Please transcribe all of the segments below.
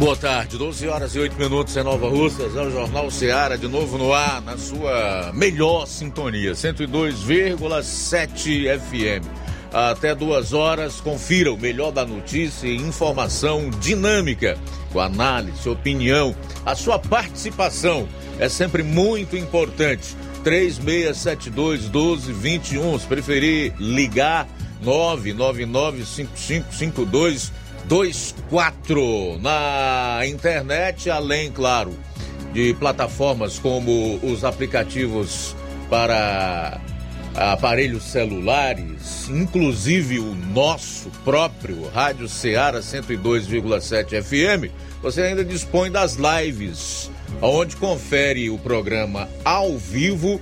Boa tarde, 12 horas e 8 minutos em Nova Russas, é o Jornal Seara, de novo no ar, na sua melhor sintonia, 102,7 FM. Até duas horas, confira o melhor da notícia e informação dinâmica, com análise, opinião. A sua participação é sempre muito importante. 3672 1221, se preferir ligar, 999 5552 24 na internet, além, claro, de plataformas como os aplicativos para aparelhos celulares, inclusive o nosso próprio Rádio Ceará 102,7 FM, você ainda dispõe das lives, onde confere o programa ao vivo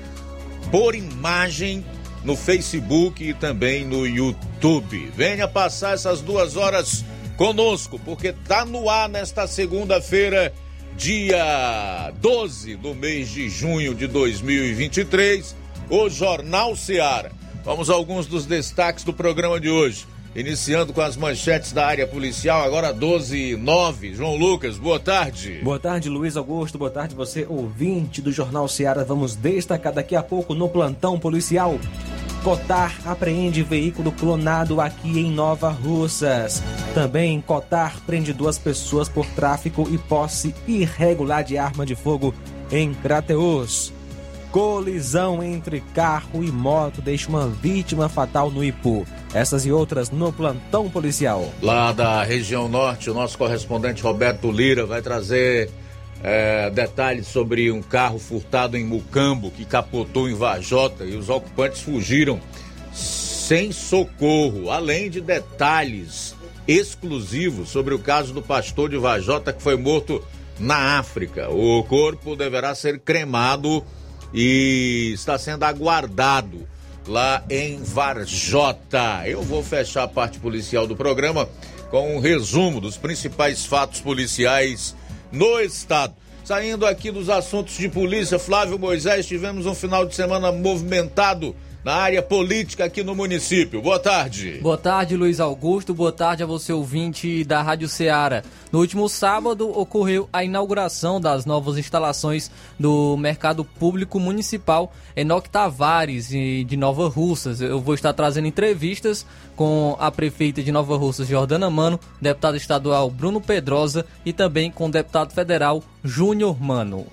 por imagem no Facebook e também no YouTube. Venha passar essas duas horas conosco, porque tá no ar nesta segunda-feira, dia 12 do mês de junho de 2023, o Jornal Seara. Vamos a alguns dos destaques do programa de hoje. Iniciando com as manchetes da área policial, agora 12 e 9. João Lucas, boa tarde. Boa tarde, Luiz Augusto. Boa tarde, você, ouvinte do Jornal Seara. Vamos destacar daqui a pouco no plantão policial. Cotar apreende veículo clonado aqui em Nova Russas. Também Cotar prende duas pessoas por tráfico e posse irregular de arma de fogo em Crateus. Colisão entre carro e moto deixa uma vítima fatal no Ipu. Essas e outras no plantão policial. Lá da região norte, o nosso correspondente Roberto Lira vai trazer é, detalhes sobre um carro furtado em Mucambo que capotou em Vajota e os ocupantes fugiram sem socorro, além de detalhes exclusivos sobre o caso do pastor de Vajota que foi morto na África. O corpo deverá ser cremado e está sendo aguardado lá em Varjota. Eu vou fechar a parte policial do programa com um resumo dos principais fatos policiais no estado. Saindo aqui dos assuntos de polícia, Flávio Moisés, tivemos um final de semana movimentado na área política aqui no município. Boa tarde. Boa tarde, Luiz Augusto. Boa tarde a você, ouvinte da Rádio Ceará. No último sábado ocorreu a inauguração das novas instalações do Mercado Público Municipal Enoque Tavares, de Nova Russas. Eu vou estar trazendo entrevistas com a prefeita de Nova Russas, Jordana Mano, deputado estadual Bruno Pedrosa e também com o deputado federal Júnior Mano.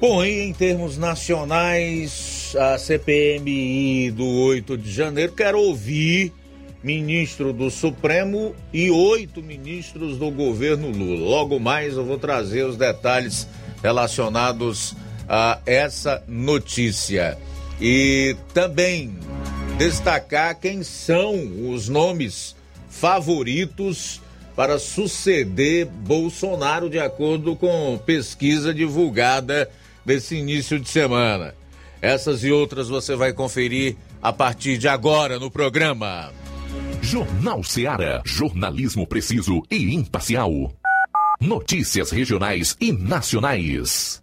Bom, e em termos nacionais, a CPMI do 8 de janeiro quer ouvir ministro do Supremo e oito ministros do governo Lula. Logo mais eu vou trazer os detalhes relacionados a essa notícia. E também destacar quem são os nomes favoritos para suceder Bolsonaro, de acordo com pesquisa divulgada desse início de semana. Essas e outras você vai conferir a partir de agora no programa. Jornal Seara. Jornalismo preciso e imparcial. Notícias regionais e nacionais.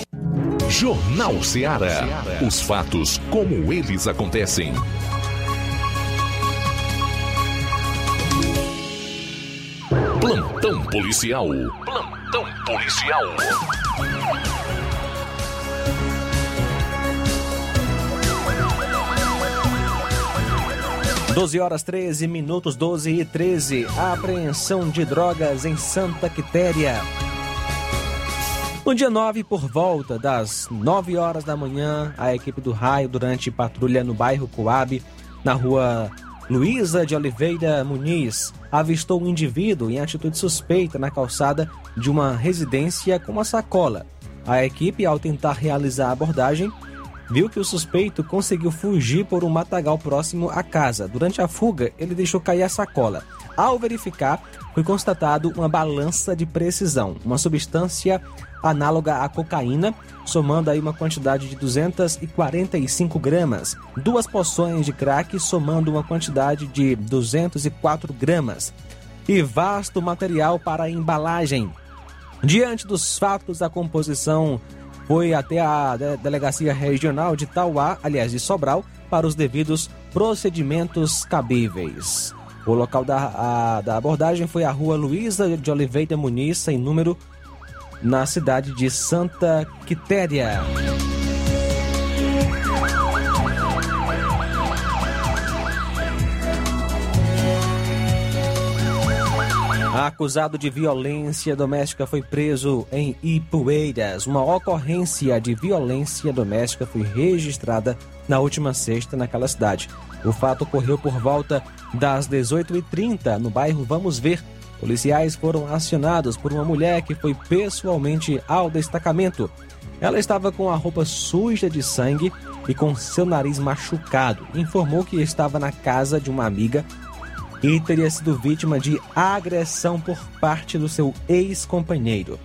Jornal Ceará. Os fatos como eles acontecem. Plantão policial. Plantão policial. Doze horas 13 minutos, 12 e 13. Apreensão de drogas em Santa Quitéria. No dia 9, por volta das 9 horas da manhã, a equipe do raio, durante patrulha no bairro Coab, na rua Luísa de Oliveira Muniz, avistou um indivíduo em atitude suspeita na calçada de uma residência com uma sacola. A equipe, ao tentar realizar a abordagem, viu que o suspeito conseguiu fugir por um matagal próximo à casa. Durante a fuga, ele deixou cair a sacola. Ao verificar, foi constatado uma balança de precisão, uma substância análoga à cocaína, somando aí uma quantidade de 245 gramas, duas poções de crack, somando uma quantidade de 204 gramas, e vasto material para embalagem. Diante dos fatos, a composição foi até a Delegacia Regional de Tauá, aliás, de Sobral, para os devidos procedimentos cabíveis. O local da, a, da abordagem foi a rua Luísa de Oliveira Muniz, em número na cidade de Santa Quitéria. Acusado de violência doméstica foi preso em Ipueiras. Uma ocorrência de violência doméstica foi registrada na última sexta naquela cidade. O fato ocorreu por volta das 18h30 no bairro Vamos Ver, Policiais foram acionados por uma mulher que foi pessoalmente ao destacamento. Ela estava com a roupa suja de sangue e com seu nariz machucado. Informou que estava na casa de uma amiga e teria sido vítima de agressão por parte do seu ex-companheiro.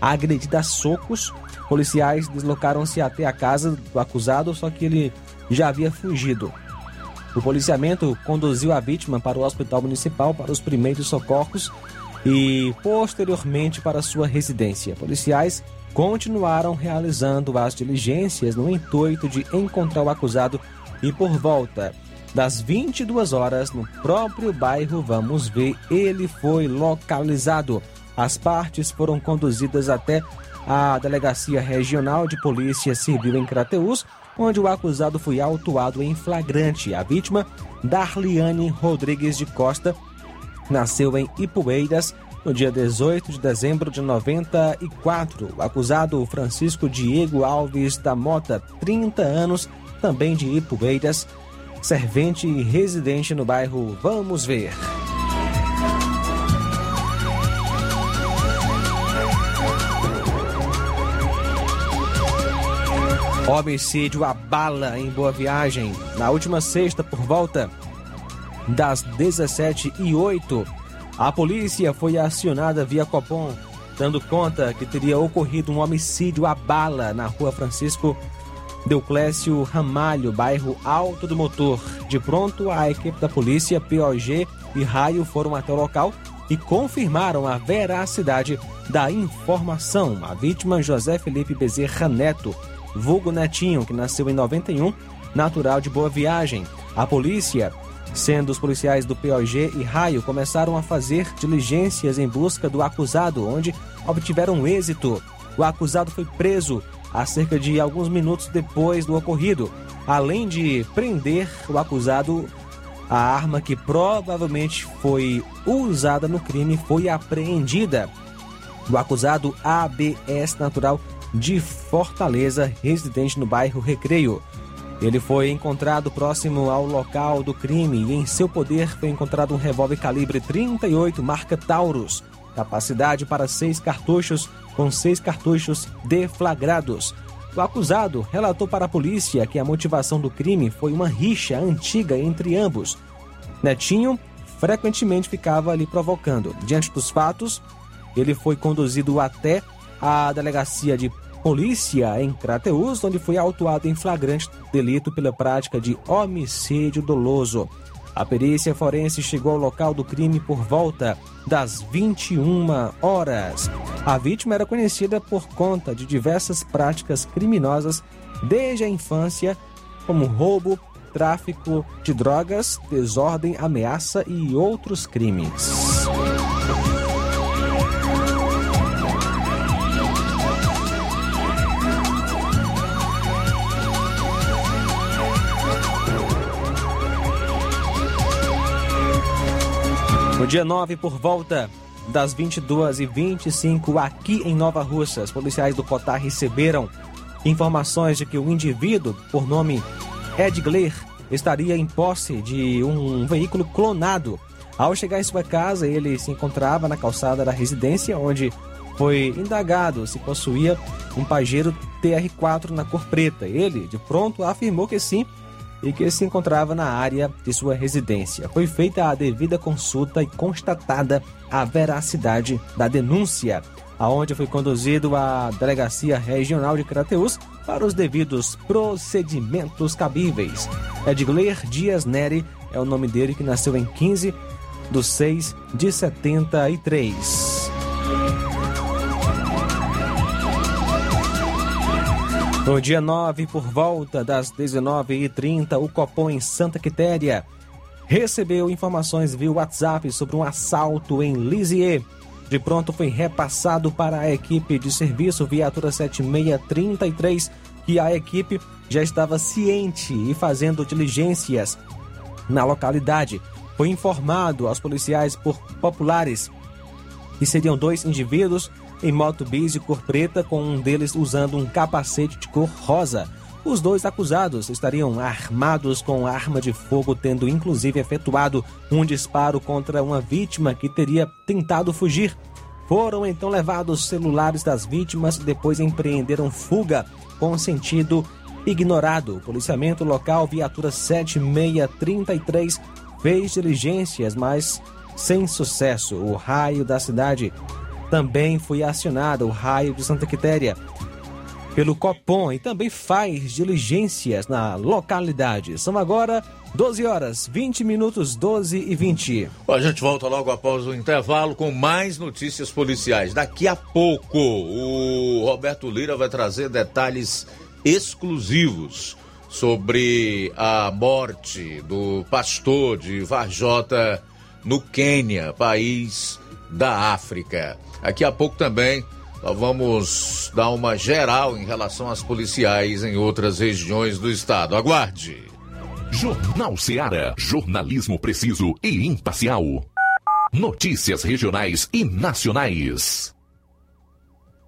Agredida a socos, policiais deslocaram-se até a casa do acusado, só que ele já havia fugido. O policiamento conduziu a vítima para o hospital municipal para os primeiros socorros e posteriormente para sua residência. Policiais continuaram realizando as diligências no intuito de encontrar o acusado e por volta das 22 horas no próprio bairro Vamos Ver, ele foi localizado. As partes foram conduzidas até a Delegacia Regional de Polícia Civil em Crateús onde o acusado foi autuado em flagrante. A vítima, Darliane Rodrigues de Costa, nasceu em Ipueiras no dia 18 de dezembro de 94. O acusado, Francisco Diego Alves da Mota, 30 anos, também de Ipueiras, servente e residente no bairro Vamos Ver. Homicídio abala em Boa Viagem. Na última sexta, por volta das 17 e 8 a polícia foi acionada via Copom, dando conta que teria ocorrido um homicídio a bala na rua Francisco Deuclésio Ramalho, bairro Alto do Motor. De pronto, a equipe da polícia POG e Raio foram até o local e confirmaram a veracidade da informação. A vítima, José Felipe Bezerra Neto, vulgo Netinho, que nasceu em 91, natural de Boa Viagem. A polícia, sendo os policiais do POG e Raio, começaram a fazer diligências em busca do acusado, onde obtiveram êxito. O acusado foi preso há cerca de alguns minutos depois do ocorrido. Além de prender o acusado, a arma que provavelmente foi usada no crime foi apreendida. O acusado ABS natural de Fortaleza, residente no bairro Recreio. Ele foi encontrado próximo ao local do crime e em seu poder foi encontrado um revólver calibre 38 marca Taurus, capacidade para seis cartuchos, com seis cartuchos deflagrados. O acusado relatou para a polícia que a motivação do crime foi uma rixa antiga entre ambos. Netinho frequentemente ficava ali provocando. Diante dos fatos, ele foi conduzido até a delegacia de polícia em Crateus, onde foi autuado em flagrante delito pela prática de homicídio doloso. A perícia forense chegou ao local do crime por volta das 21 horas. A vítima era conhecida por conta de diversas práticas criminosas desde a infância, como roubo, tráfico de drogas, desordem, ameaça e outros crimes. No dia 9, por volta das 22h25, aqui em Nova Russa, os policiais do Cotar receberam informações de que o indivíduo, por nome Edgler, estaria em posse de um veículo clonado. Ao chegar em sua casa, ele se encontrava na calçada da residência, onde foi indagado se possuía um Pajero TR4 na cor preta. Ele, de pronto, afirmou que sim, e que se encontrava na área de sua residência. Foi feita a devida consulta e constatada a veracidade da denúncia, aonde foi conduzido à Delegacia Regional de Crateus para os devidos procedimentos cabíveis. Edgler Dias Neri é o nome dele que nasceu em 15 de 6 de 73. No dia 9, por volta das 19h30, o Copom em Santa Quitéria recebeu informações via WhatsApp sobre um assalto em Lisieux. De pronto foi repassado para a equipe de serviço Viatura 7633 que a equipe já estava ciente e fazendo diligências na localidade. Foi informado aos policiais por populares que seriam dois indivíduos em moto bis de cor preta, com um deles usando um capacete de cor rosa. Os dois acusados estariam armados com arma de fogo, tendo inclusive efetuado um disparo contra uma vítima que teria tentado fugir. Foram então levados celulares das vítimas e depois empreenderam fuga com sentido ignorado. O policiamento local, viatura 7633, fez diligências, mas sem sucesso. O raio da cidade também foi acionado o raio de Santa Quitéria pelo Copom e também faz diligências na localidade. São agora 12 horas, 20 minutos, 12 e 20. a gente volta logo após o intervalo com mais notícias policiais. Daqui a pouco, o Roberto Lira vai trazer detalhes exclusivos sobre a morte do pastor de Varjota no Quênia, país da África. Daqui a pouco também nós vamos dar uma geral em relação às policiais em outras regiões do estado. Aguarde. Jornal Seara. Jornalismo preciso e imparcial. Notícias regionais e nacionais.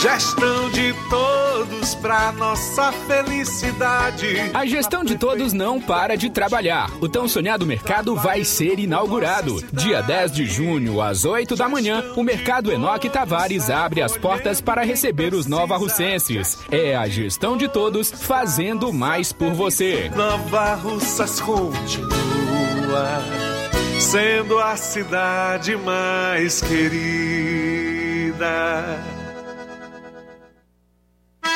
Gestão de todos para nossa felicidade. A gestão de todos não para de trabalhar. O tão sonhado mercado vai ser inaugurado. Dia 10 de junho, às 8 da manhã, o Mercado Enoque Tavares abre as portas para receber os nova russenses. É a gestão de todos fazendo mais por você. Nova Russas continua sendo a cidade mais querida.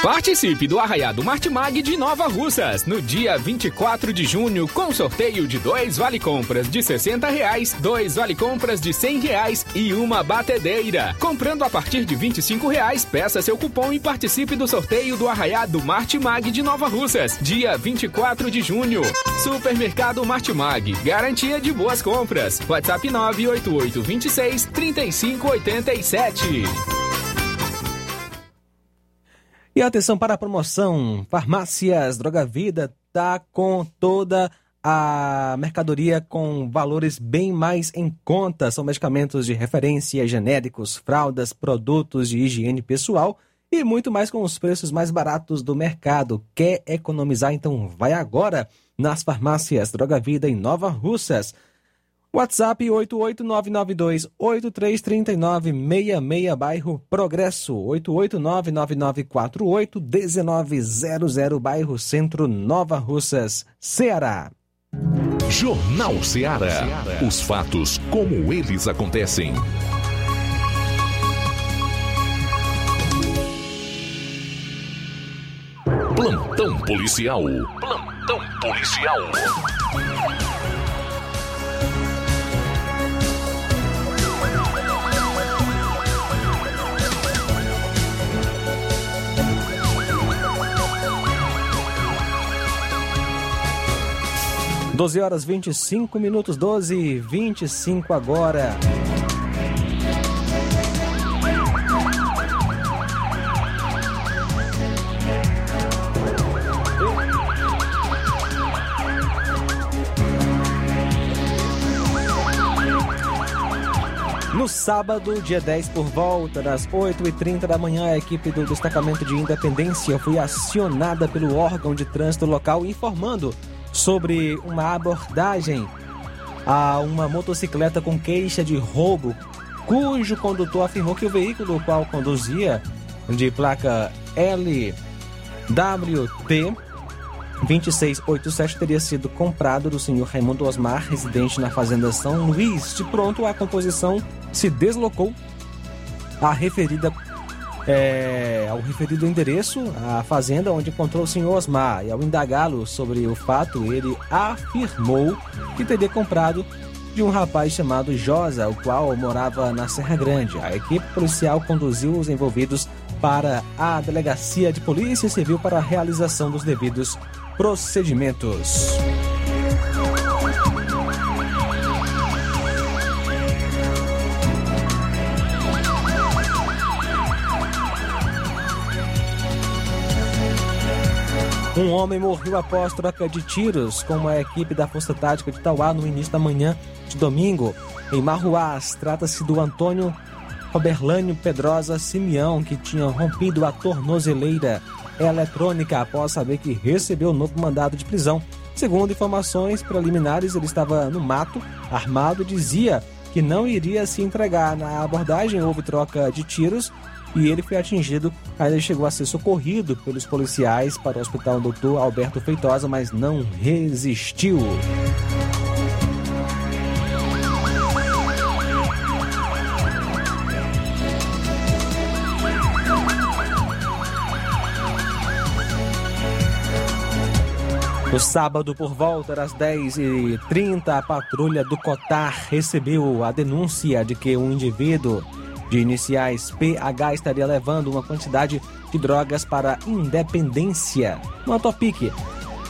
Participe do Arraiado Martimag de Nova Russas, no dia 24 de junho, com sorteio de dois vale-compras de 60 reais, dois vale-compras de 100 reais e uma batedeira. Comprando a partir de 25 reais, peça seu cupom e participe do sorteio do Arraiado Martimag de Nova Russas, dia 24 de junho. Supermercado Martimag, garantia de boas compras. WhatsApp 988 26 3587. E atenção para a promoção: Farmácias Droga Vida tá com toda a mercadoria com valores bem mais em conta. São medicamentos de referência, genéricos, fraldas, produtos de higiene pessoal e muito mais com os preços mais baratos do mercado. Quer economizar? Então vai agora nas farmácias Droga Vida em Nova Russas. WhatsApp 88992-833966, bairro Progresso, 88999481900, bairro Centro, Nova Russas, Ceará. Jornal Ceará. Os fatos como eles acontecem. Plantão policial. Plantão policial. 12 horas 25 minutos, 12 e 25 agora. No sábado, dia 10, por volta das 8h30 da manhã, a equipe do Destacamento de Independência foi acionada pelo órgão de trânsito local informando sobre uma abordagem a uma motocicleta com queixa de roubo, cujo condutor afirmou que o veículo qual conduzia, de placa LWT 2687, teria sido comprado do senhor Raimundo Osmar, residente na Fazenda São Luís. De pronto, a composição se deslocou à referida é, ao referido endereço, a fazenda onde encontrou o senhor Osmar. E ao indagá-lo sobre o fato, ele afirmou que teria comprado de um rapaz chamado Josa, o qual morava na Serra Grande. A equipe policial conduziu os envolvidos para a delegacia de polícia civil para a realização dos devidos procedimentos. Um homem morreu após troca de tiros com uma equipe da Força Tática de Tauá no início da manhã de domingo. Em Marruás, trata-se do Antônio Roberlânio Pedrosa Simeão, que tinha rompido a tornozeleira eletrônica após saber que recebeu um novo mandado de prisão. segundo informações preliminares, ele estava no mato, armado, dizia que não iria se entregar. Na abordagem houve troca de tiros e ele foi atingido. Ele chegou a ser socorrido pelos policiais para o hospital Dr. Alberto Feitosa, mas não resistiu. No sábado, por volta das 10h30, a patrulha do Cotar recebeu a denúncia de que um indivíduo de iniciais PH estaria levando uma quantidade de drogas para Independência, no Topic.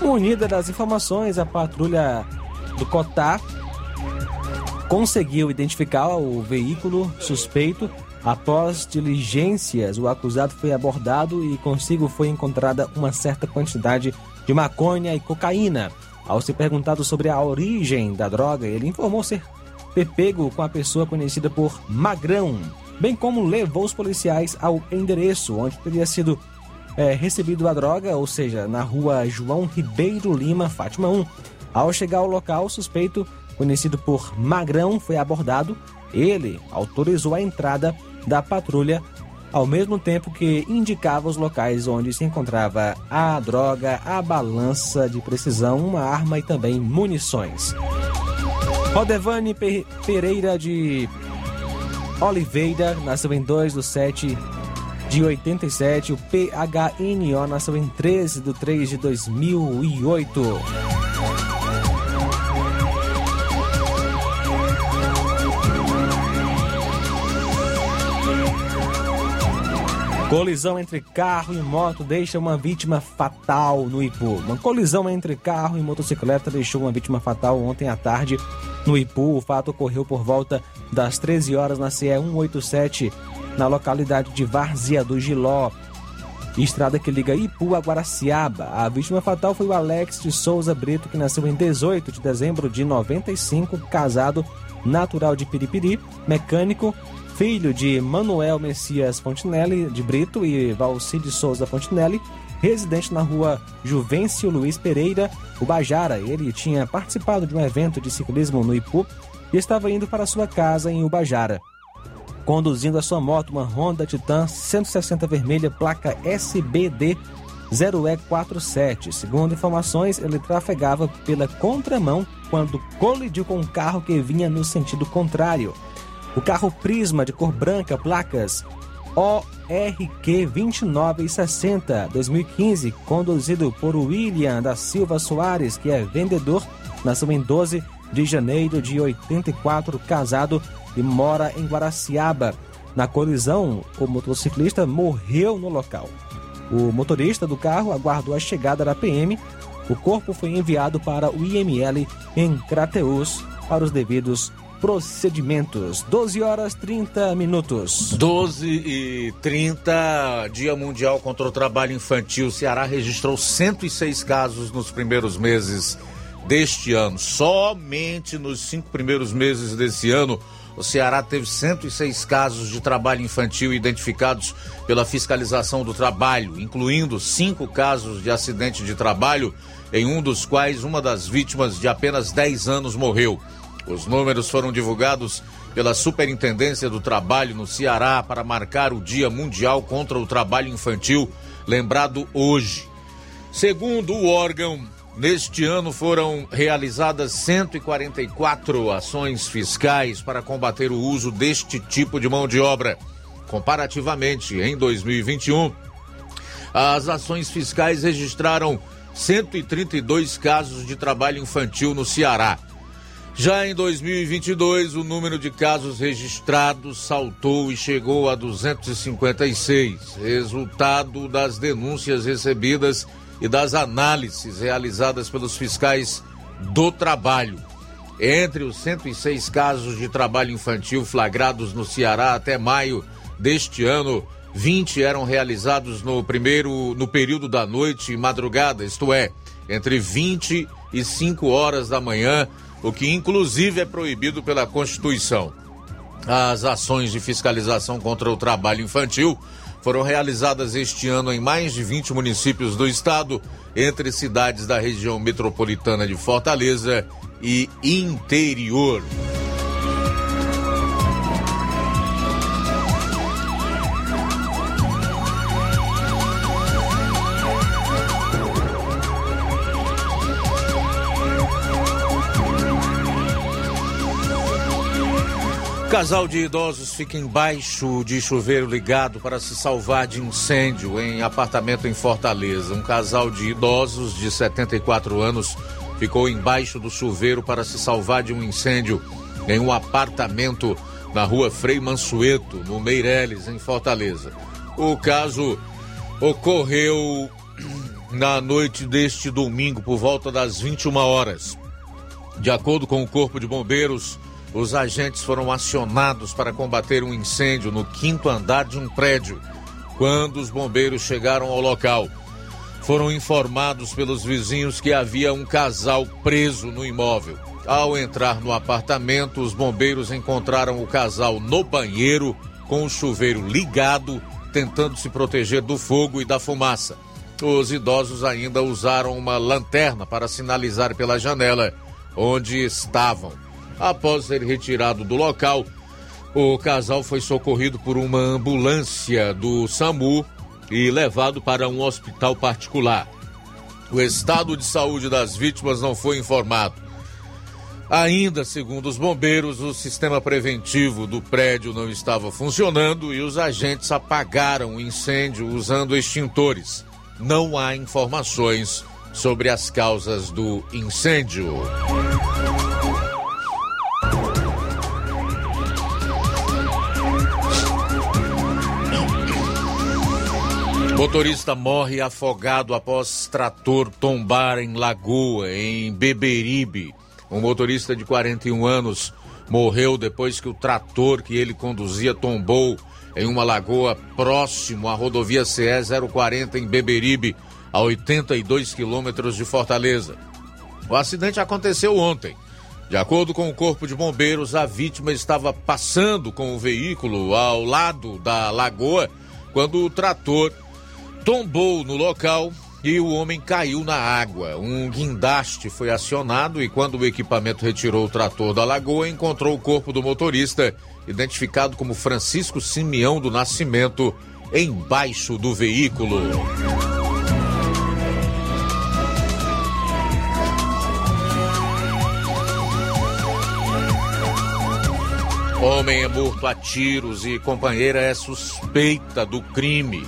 Unida das informações, a patrulha do Cotar conseguiu identificar o veículo suspeito. Após diligências, o acusado foi abordado e consigo foi encontrada uma certa quantidade de maconha e cocaína. Ao ser perguntado sobre a origem da droga, ele informou ser pego com a pessoa conhecida por Magrão, bem como levou os policiais ao endereço onde teria sido é, recebido a droga, ou seja, na rua João Ribeiro Lima, Fátima 1. Ao chegar ao local, o suspeito, conhecido por Magrão, foi abordado. Ele autorizou a entrada da patrulha, ao mesmo tempo que indicava os locais onde se encontrava a droga, a balança de precisão, uma arma e também munições. Rodevane Pereira de Oliveira nasceu em 2 do 7 de 87. O PHNO nasceu em 13 do 3 de 2008. Colisão entre carro e moto deixa uma vítima fatal no Ipu. Uma colisão entre carro e motocicleta deixou uma vítima fatal ontem à tarde no Ipu. O fato ocorreu por volta das 13 horas na CE 187, na localidade de Várzea do Giló, estrada que liga Ipu a Guaraciaba. A vítima fatal foi o Alex de Souza Brito, que nasceu em 18 de dezembro de 95, casado, natural de Piripiri, mecânico, filho de Manuel Messias Fontinelli de Brito e Valcide Souza Fontinelli, residente na rua Juvencio Luiz Pereira, Ubajara. Ele tinha participado de um evento de ciclismo no Ipu e estava indo para sua casa em Ubajara. Conduzindo a sua moto, uma Honda Titan 160 vermelha, placa SBD 0E47. Segundo informações, ele trafegava pela contramão quando colidiu com um carro que vinha no sentido contrário. O carro Prisma de cor branca, placas ORQ 2960 2015, conduzido por William da Silva Soares, que é vendedor, nasceu em 12 de janeiro de 84, casado e mora em Guaraciaba. Na colisão, o motociclista morreu no local. O motorista do carro aguardou a chegada da PM. O corpo foi enviado para o IML em Crateus para os devidos procedimentos. 12 horas 30 minutos. 12 e 30, Dia Mundial contra o Trabalho Infantil. O Ceará registrou 106 casos nos primeiros meses deste ano. Somente nos cinco primeiros meses desse ano, o Ceará teve 106 casos de trabalho infantil identificados pela fiscalização do trabalho, incluindo cinco casos de acidente de trabalho, em um dos quais uma das vítimas de apenas 10 anos morreu. Os números foram divulgados pela Superintendência do Trabalho no Ceará para marcar o Dia Mundial contra o Trabalho Infantil, lembrado hoje. Segundo o órgão, neste ano foram realizadas 144 ações fiscais para combater o uso deste tipo de mão de obra. Comparativamente, em 2021, as ações fiscais registraram 132 casos de trabalho infantil no Ceará. Já em 2022, o número de casos registrados saltou e chegou a 256, resultado das denúncias recebidas e das análises realizadas pelos fiscais do trabalho. Entre os 106 casos de trabalho infantil flagrados no Ceará até maio deste ano, 20 eram realizados no primeiro no período da noite e madrugada, isto é, entre 20 e 5 horas da manhã o que inclusive é proibido pela Constituição. As ações de fiscalização contra o trabalho infantil foram realizadas este ano em mais de 20 municípios do estado, entre cidades da região metropolitana de Fortaleza e interior. Casal de idosos fica embaixo de chuveiro ligado para se salvar de incêndio em apartamento em Fortaleza. Um casal de idosos de 74 anos ficou embaixo do chuveiro para se salvar de um incêndio em um apartamento na rua Frei Mansueto, no Meireles, em Fortaleza. O caso ocorreu na noite deste domingo, por volta das 21 horas. De acordo com o Corpo de Bombeiros, os agentes foram acionados para combater um incêndio no quinto andar de um prédio. Quando os bombeiros chegaram ao local, foram informados pelos vizinhos que havia um casal preso no imóvel. Ao entrar no apartamento, os bombeiros encontraram o casal no banheiro, com o chuveiro ligado, tentando se proteger do fogo e da fumaça. Os idosos ainda usaram uma lanterna para sinalizar pela janela onde estavam. Após ser retirado do local, o casal foi socorrido por uma ambulância do SAMU e levado para um hospital particular. O estado de saúde das vítimas não foi informado. Ainda, segundo os bombeiros, o sistema preventivo do prédio não estava funcionando e os agentes apagaram o incêndio usando extintores. Não há informações sobre as causas do incêndio. Motorista morre afogado após trator tombar em lagoa, em Beberibe. Um motorista de 41 anos morreu depois que o trator que ele conduzia tombou em uma lagoa próximo à rodovia CE 040 em Beberibe, a 82 quilômetros de Fortaleza. O acidente aconteceu ontem. De acordo com o Corpo de Bombeiros, a vítima estava passando com o veículo ao lado da lagoa quando o trator tombou no local e o homem caiu na água. Um guindaste foi acionado e, quando o equipamento retirou o trator da lagoa, encontrou o corpo do motorista, identificado como Francisco Simeão do Nascimento, embaixo do veículo. Homem é morto a tiros e companheira é suspeita do crime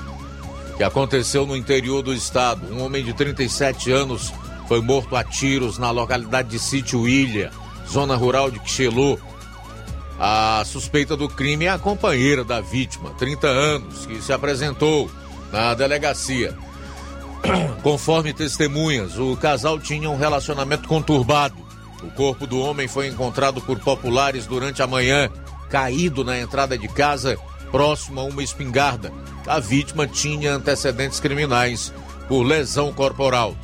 que aconteceu no interior do estado. Um homem de 37 anos foi morto a tiros na localidade de Sítio Ilha, zona rural de Quixelô. A suspeita do crime é a companheira da vítima, 30 anos, que se apresentou na delegacia. Conforme testemunhas, o casal tinha um relacionamento conturbado. O corpo do homem foi encontrado por populares durante a manhã, caído na entrada de casa próximo a uma espingarda. A vítima tinha antecedentes criminais por lesão corporal.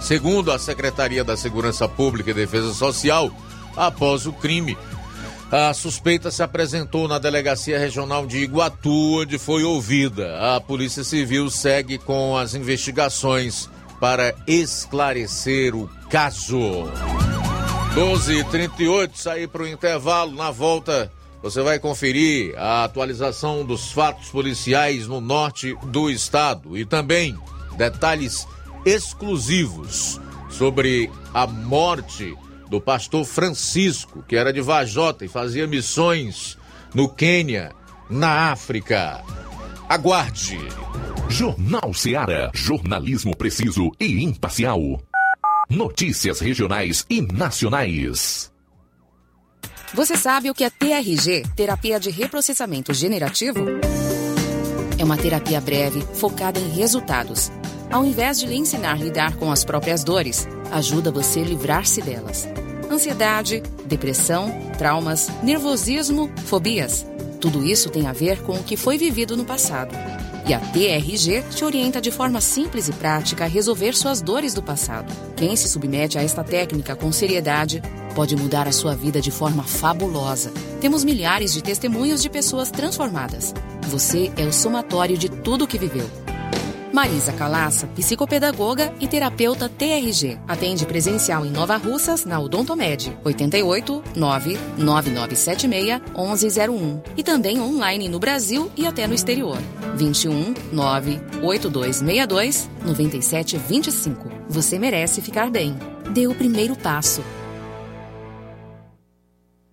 Segundo a Secretaria da Segurança Pública e Defesa Social, após o crime, a suspeita se apresentou na Delegacia Regional de Iguatu, onde foi ouvida. A Polícia Civil segue com as investigações para esclarecer o caso. 12h38, sair para o intervalo. Na volta, você vai conferir a atualização dos fatos policiais no norte do estado e também detalhes exclusivos sobre a morte do pastor Francisco, que era de Vajota e fazia missões no Quênia, na África. Aguarde. Jornal Seara. Jornalismo preciso e imparcial. Notícias regionais e nacionais. Você sabe o que é TRG, terapia de reprocessamento generativo? É uma terapia breve, focada em resultados. Ao invés de lhe ensinar a lidar com as próprias dores, ajuda você a livrar-se delas. Ansiedade, depressão, traumas, nervosismo, fobias. Tudo isso tem a ver com o que foi vivido no passado. E a TRG te orienta de forma simples e prática a resolver suas dores do passado. Quem se submete a esta técnica com seriedade pode mudar a sua vida de forma fabulosa. Temos milhares de testemunhos de pessoas transformadas. Você é o somatório de tudo que viveu. Marisa Calaça, psicopedagoga e terapeuta TRG. Atende presencial em Nova Russas, na Odontomed, 88 99976 1101. E também online no Brasil e até no exterior, 21 98262 9725. Você merece ficar bem. Dê o primeiro passo.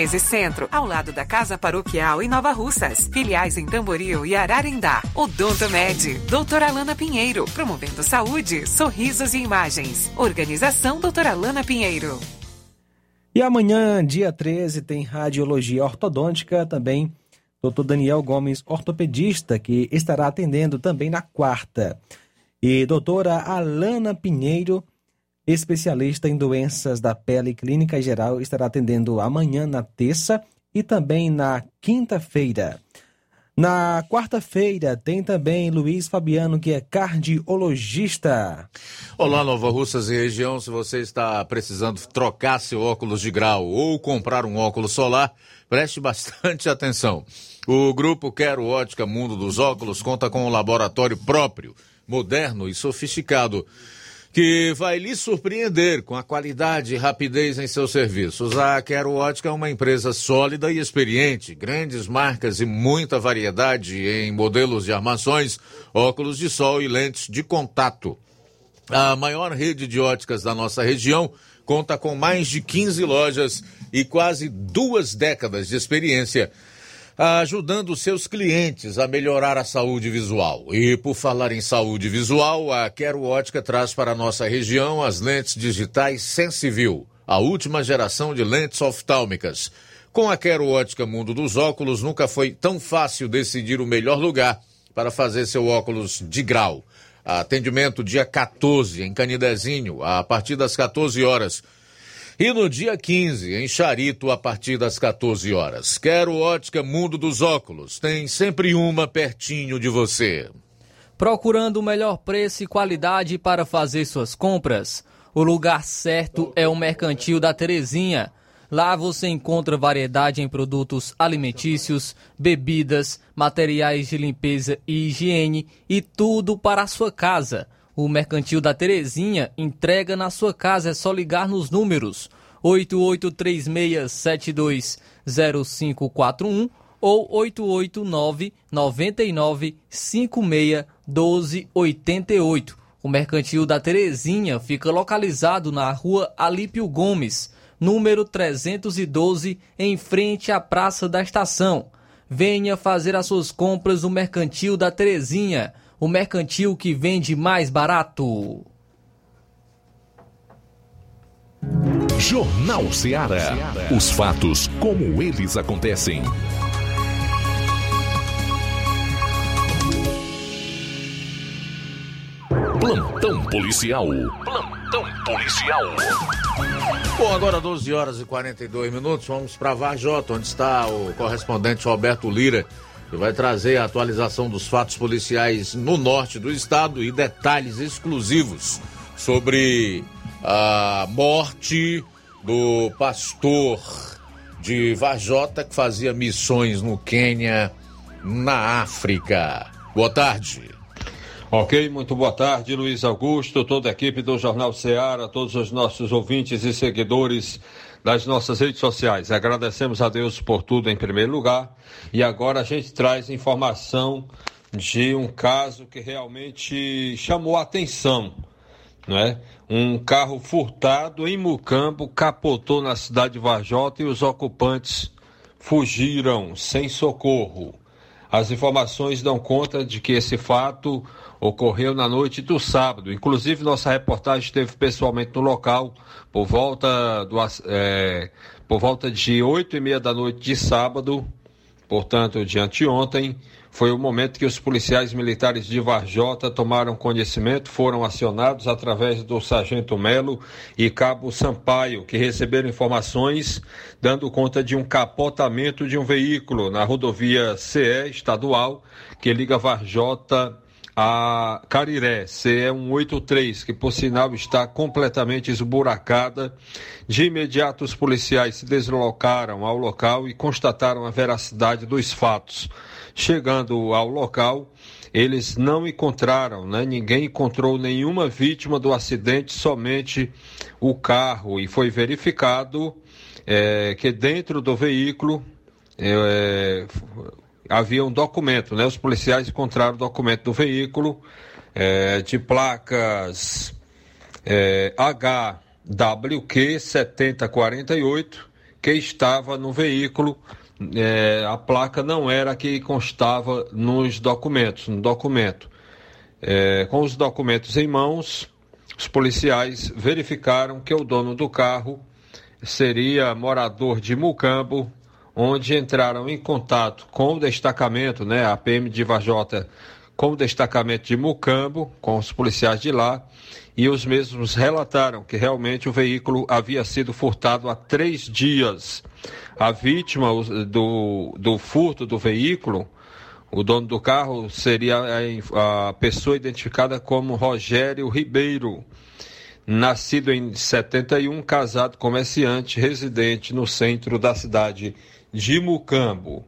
1213 Centro, ao lado da Casa Paroquial em Nova Russas. Filiais em Tamboril e Ararindá. Odonto Med, doutora Alana Pinheiro, promovendo saúde, sorrisos e imagens. Organização doutora Alana Pinheiro. E amanhã, dia 13, tem radiologia ortodôntica também. Dr. Daniel Gomes, ortopedista, que estará atendendo também na quarta. E doutora Alana Pinheiro, especialista em doenças da pele clínica geral, estará atendendo amanhã, na terça, e também na quinta-feira. Na quarta-feira tem também Luiz Fabiano, que é cardiologista. Olá, Nova Russas e região. Se você está precisando trocar seu óculos de grau ou comprar um óculos solar, preste bastante atenção. O grupo Quero Ótica Mundo dos Óculos conta com um laboratório próprio, moderno e sofisticado que vai lhe surpreender com a qualidade e rapidez em seus serviços. A Quero Ótica é uma empresa sólida e experiente, grandes marcas e muita variedade em modelos de armações, óculos de sol e lentes de contato. A maior rede de óticas da nossa região conta com mais de 15 lojas e quase duas décadas de experiência ajudando seus clientes a melhorar a saúde visual. E por falar em saúde visual, a Quero Ótica traz para a nossa região as lentes digitais Sensiview, a última geração de lentes oftálmicas. Com a Quero Ótica Mundo dos Óculos, nunca foi tão fácil decidir o melhor lugar para fazer seu óculos de grau. Atendimento dia 14 em Canidezinho, a partir das 14 horas. E no dia 15, em Charito, a partir das 14 horas. Quero ótica Mundo dos Óculos. Tem sempre uma pertinho de você. Procurando o melhor preço e qualidade para fazer suas compras? O lugar certo é o Mercantil da Terezinha. Lá você encontra variedade em produtos alimentícios, bebidas, materiais de limpeza e higiene e tudo para a sua casa. O Mercantil da Terezinha entrega na sua casa, é só ligar nos números 8836720541 ou 889 99 56 1288. O Mercantil da Terezinha fica localizado na rua Alípio Gomes, número 312, em frente à Praça da Estação. Venha fazer as suas compras no Mercantil da Terezinha o mercantil que vende mais barato. Jornal Ceará. Os fatos como eles acontecem. Plantão policial. Plantão policial. Bom, agora 12 horas e 42 minutos, vamos para Varjota, onde está o correspondente Roberto Lira que vai trazer a atualização dos fatos policiais no norte do estado e detalhes exclusivos sobre a morte do pastor de Vajota que fazia missões no Quênia, na África. Boa tarde. Ok, muito boa tarde, Luiz Augusto, toda a equipe do Jornal Ceará, todos os nossos ouvintes e seguidores das nossas redes sociais. Agradecemos a Deus por tudo em primeiro lugar e agora a gente traz informação de um caso que realmente chamou a atenção. Né? Um carro furtado em Mucambo capotou na cidade de Varjota e os ocupantes fugiram sem socorro. As informações dão conta de que esse fato ocorreu na noite do sábado. Inclusive, nossa reportagem esteve pessoalmente no local por volta, do, é, por volta de oito e meia da noite de sábado, portanto, de anteontem, foi o momento que os policiais militares de Varjota tomaram conhecimento, foram acionados através do sargento Melo e cabo Sampaio, que receberam informações dando conta de um capotamento de um veículo na rodovia CE estadual que liga Varjota a Cariré, CE 183, que por sinal está completamente esburacada. De imediato, os policiais se deslocaram ao local e constataram a veracidade dos fatos. Chegando ao local, eles não encontraram, né? ninguém encontrou nenhuma vítima do acidente, somente o carro. E foi verificado é, que dentro do veículo é, havia um documento, né? Os policiais encontraram o documento do veículo é, de placas é, HWQ 7048 que estava no veículo. É, a placa não era a que constava nos documentos, no documento. É, com os documentos em mãos, os policiais verificaram que o dono do carro seria morador de Mucambo, onde entraram em contato com o destacamento, né, a PM de Vajota, com o destacamento de Mucambo, com os policiais de lá, e os mesmos relataram que realmente o veículo havia sido furtado há três dias. A vítima do, do furto do veículo, o dono do carro, seria a, a pessoa identificada como Rogério Ribeiro, nascido em 71, casado, comerciante, residente no centro da cidade de Mucambo.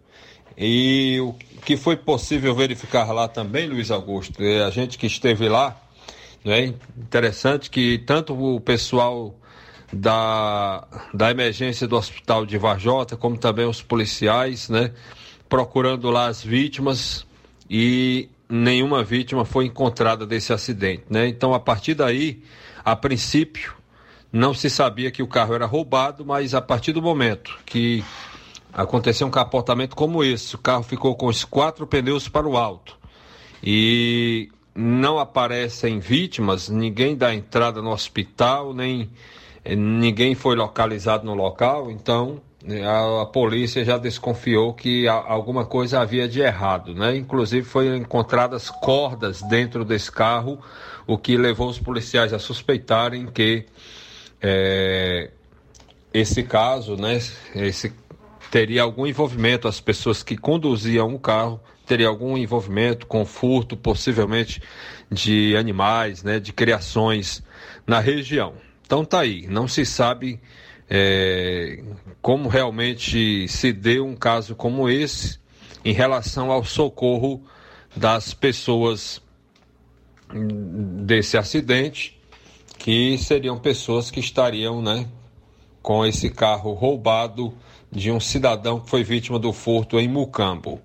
E o que foi possível verificar lá também, Luiz Augusto, é a gente que esteve lá, é interessante que tanto o pessoal da, da emergência do hospital de Varjota, como também os policiais, né, procurando lá as vítimas e nenhuma vítima foi encontrada desse acidente, né? Então, a partir daí, a princípio, não se sabia que o carro era roubado, mas a partir do momento que aconteceu um capotamento como esse. O carro ficou com os quatro pneus para o alto. E não aparecem vítimas, ninguém dá entrada no hospital, nem eh, ninguém foi localizado no local, então eh, a, a polícia já desconfiou que a, alguma coisa havia de errado, né? Inclusive foram encontradas cordas dentro desse carro, o que levou os policiais a suspeitarem que é, esse caso, né, esse teria algum envolvimento, as pessoas que conduziam o carro teria algum envolvimento com furto, possivelmente de animais, né, de criações na região. Então tá aí, não se sabe é, como realmente se deu um caso como esse em relação ao socorro das pessoas desse acidente, que seriam pessoas que estariam, né, com esse carro roubado de um cidadão que foi vítima do furto em Mucambo.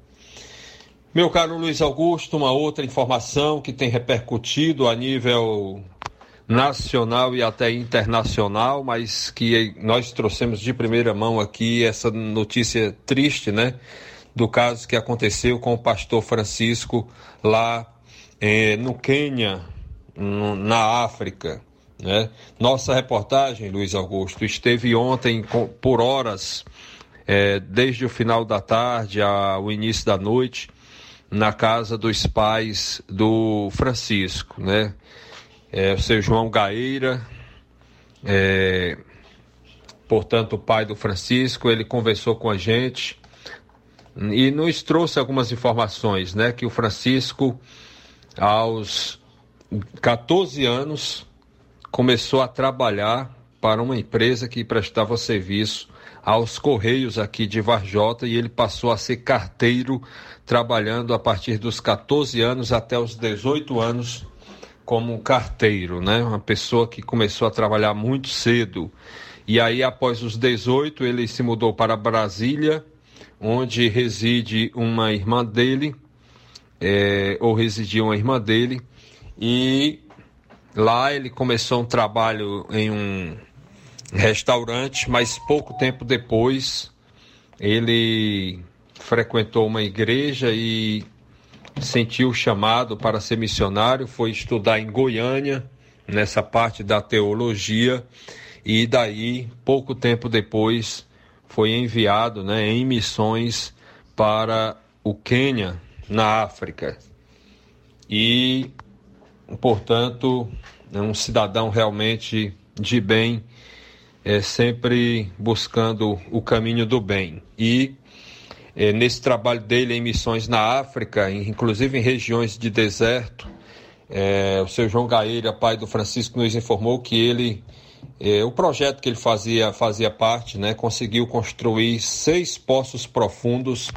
Meu caro Luiz Augusto, uma outra informação que tem repercutido a nível nacional e até internacional, mas que nós trouxemos de primeira mão aqui essa notícia triste, né? Do caso que aconteceu com o pastor Francisco lá eh, no Quênia, na África. Né? Nossa reportagem, Luiz Augusto, esteve ontem por horas é, desde o final da tarde ao início da noite, na casa dos pais do Francisco, né? É, o seu João Gaeira, é, portanto, o pai do Francisco, ele conversou com a gente e nos trouxe algumas informações, né? Que o Francisco, aos 14 anos, começou a trabalhar para uma empresa que prestava serviço aos Correios aqui de Varjota e ele passou a ser carteiro, trabalhando a partir dos 14 anos até os 18 anos como carteiro, né? Uma pessoa que começou a trabalhar muito cedo. E aí, após os 18, ele se mudou para Brasília, onde reside uma irmã dele, é, ou residia uma irmã dele, e lá ele começou um trabalho em um restaurante, mas pouco tempo depois ele frequentou uma igreja e sentiu o chamado para ser missionário, foi estudar em Goiânia, nessa parte da teologia, e daí, pouco tempo depois, foi enviado né, em missões para o Quênia, na África. E, portanto, é um cidadão realmente de bem, é, sempre buscando o caminho do bem. E é, nesse trabalho dele em missões na África, inclusive em regiões de deserto, é, o seu João Gaeira, pai do Francisco, nos informou que ele, é, o projeto que ele fazia, fazia parte, né, conseguiu construir seis poços profundos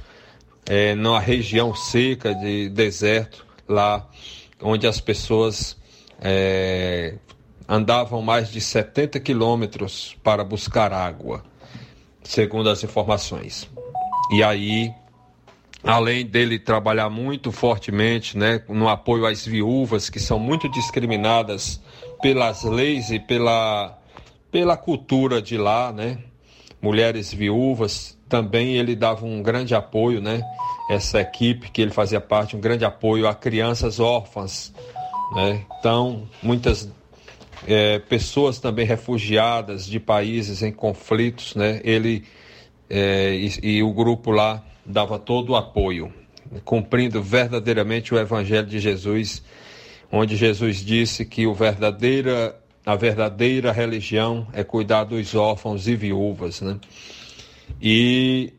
é, numa região seca de deserto, lá onde as pessoas é, andavam mais de 70 quilômetros para buscar água, segundo as informações. E aí além dele trabalhar muito fortemente né, no apoio às viúvas, que são muito discriminadas pelas leis e pela, pela cultura de lá, né? Mulheres viúvas, também ele dava um grande apoio, né? Essa equipe que ele fazia parte, um grande apoio a crianças órfãs, né? Então, muitas é, pessoas também refugiadas de países em conflitos, né? Ele é, e, e o grupo lá dava todo o apoio, cumprindo verdadeiramente o Evangelho de Jesus, onde Jesus disse que o verdadeira, a verdadeira religião é cuidar dos órfãos e viúvas. Né? E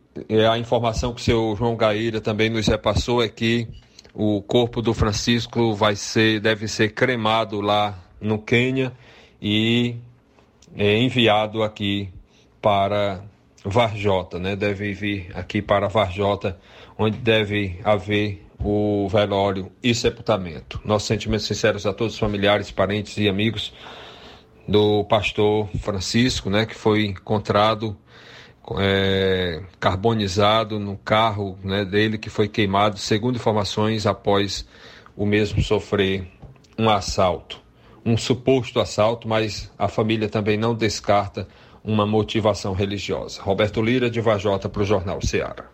a informação que o seu João Gaíra também nos repassou é que o corpo do Francisco vai ser, deve ser cremado lá no Quênia e é enviado aqui para Varjota, né? Deve vir aqui para Varjota, onde deve haver o velório e sepultamento. Nossos sentimentos sinceros a todos os familiares, parentes e amigos do pastor Francisco, né? Que foi encontrado é, carbonizado no carro né, dele que foi queimado, segundo informações, após o mesmo sofrer um assalto, um suposto assalto, mas a família também não descarta uma motivação religiosa. Roberto Lira, de Vajota, para o Jornal Ceará.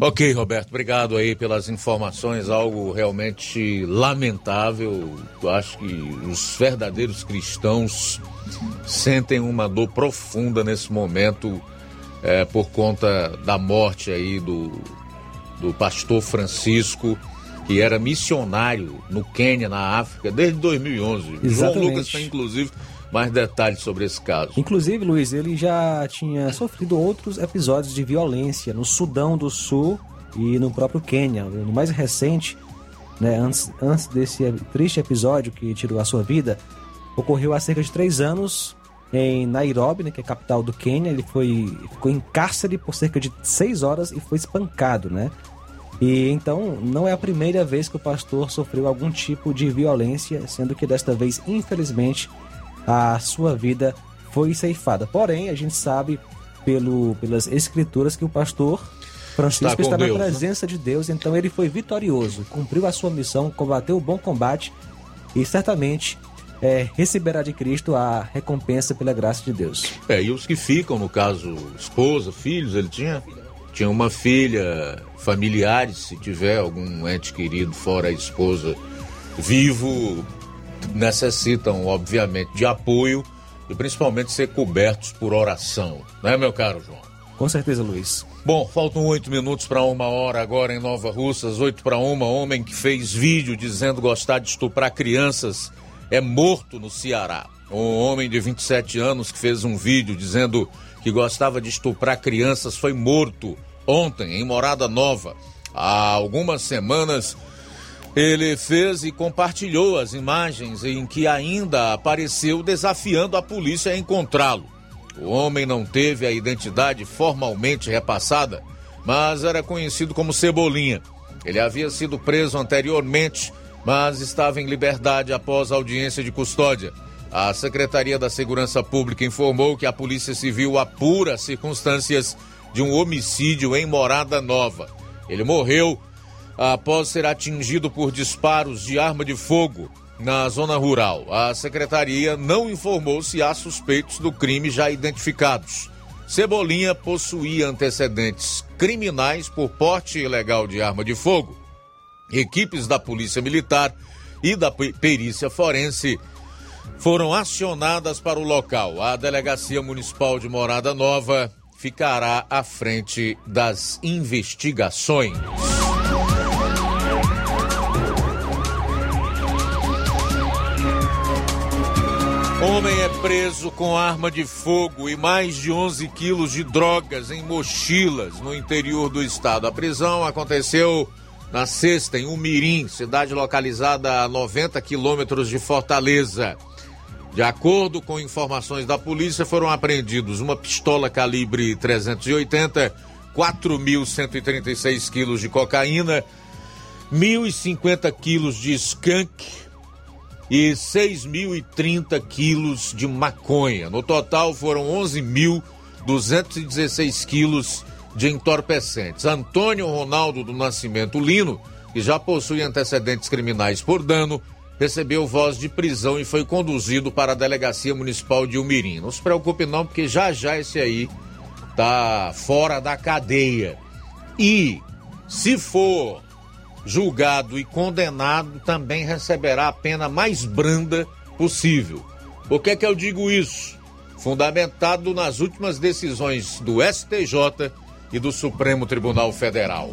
Ok, Roberto, obrigado aí pelas informações, algo realmente lamentável. Eu acho que os verdadeiros cristãos sentem uma dor profunda nesse momento é, por conta da morte aí do, do pastor Francisco, que era missionário no Quênia, na África, desde 2011. Exatamente. João Lucas tem, inclusive, mais detalhes sobre esse caso. Inclusive, Luiz, ele já tinha sofrido outros episódios de violência no Sudão do Sul e no próprio Quênia. No mais recente, né, antes, antes desse triste episódio que tirou a sua vida, ocorreu há cerca de três anos em Nairobi, né, que é a capital do Quênia. Ele foi, ficou em cárcere por cerca de seis horas e foi espancado, né? E então não é a primeira vez que o pastor sofreu algum tipo de violência, sendo que desta vez, infelizmente, a sua vida foi ceifada. Porém, a gente sabe pelo, pelas escrituras que o pastor Francisco está, está na Deus, né? presença né? de Deus, então ele foi vitorioso, cumpriu a sua missão, combateu o bom combate e certamente é, receberá de Cristo a recompensa pela graça de Deus. É, e os que ficam, no caso, esposa, filhos, ele tinha? Tinha uma filha, familiares, se tiver algum ente querido fora a esposa vivo, necessitam, obviamente, de apoio e principalmente ser cobertos por oração, não é, meu caro João? Com certeza, Luiz. Bom, faltam oito minutos para uma hora agora em Nova Russas, oito para uma. Homem que fez vídeo dizendo gostar de estuprar crianças é morto no Ceará. Um homem de 27 anos que fez um vídeo dizendo que gostava de estuprar crianças foi morto ontem em Morada Nova. Há algumas semanas ele fez e compartilhou as imagens em que ainda apareceu desafiando a polícia a encontrá-lo. O homem não teve a identidade formalmente repassada, mas era conhecido como Cebolinha. Ele havia sido preso anteriormente, mas estava em liberdade após audiência de custódia. A Secretaria da Segurança Pública informou que a Polícia Civil apura circunstâncias de um homicídio em Morada Nova. Ele morreu após ser atingido por disparos de arma de fogo na zona rural. A secretaria não informou se há suspeitos do crime já identificados. Cebolinha possuía antecedentes criminais por porte ilegal de arma de fogo. Equipes da Polícia Militar e da Perícia Forense foram acionadas para o local. A Delegacia Municipal de Morada Nova ficará à frente das investigações. Homem é preso com arma de fogo e mais de 11 quilos de drogas em mochilas no interior do estado. A prisão aconteceu na sexta, em Umirim, cidade localizada a 90 quilômetros de Fortaleza. De acordo com informações da polícia, foram apreendidos uma pistola calibre 380, 4.136 quilos de cocaína, 1.050 quilos de skunk e 6.030 quilos de maconha. No total foram 11.216 quilos de entorpecentes. Antônio Ronaldo do Nascimento Lino, que já possui antecedentes criminais por dano, recebeu voz de prisão e foi conduzido para a Delegacia Municipal de Umirim. Não se preocupe não, porque já já esse aí tá fora da cadeia. E se for julgado e condenado, também receberá a pena mais branda possível. Por que, que eu digo isso? Fundamentado nas últimas decisões do STJ e do Supremo Tribunal Federal.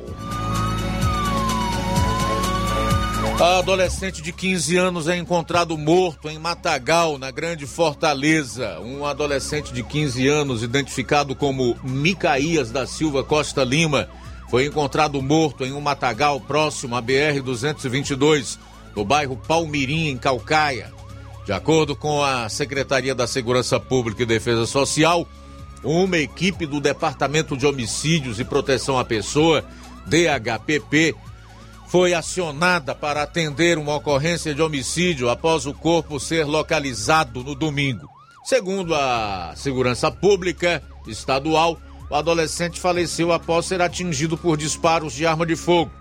A adolescente de 15 anos é encontrado morto em Matagal, na Grande Fortaleza. Um adolescente de 15 anos, identificado como Micaías da Silva Costa Lima, foi encontrado morto em um matagal próximo à BR-222, no bairro Palmirim, em Calcaia. De acordo com a Secretaria da Segurança Pública e Defesa Social, uma equipe do Departamento de Homicídios e Proteção à Pessoa, DHPP, foi acionada para atender uma ocorrência de homicídio após o corpo ser localizado no domingo. Segundo a Segurança Pública Estadual, o adolescente faleceu após ser atingido por disparos de arma de fogo.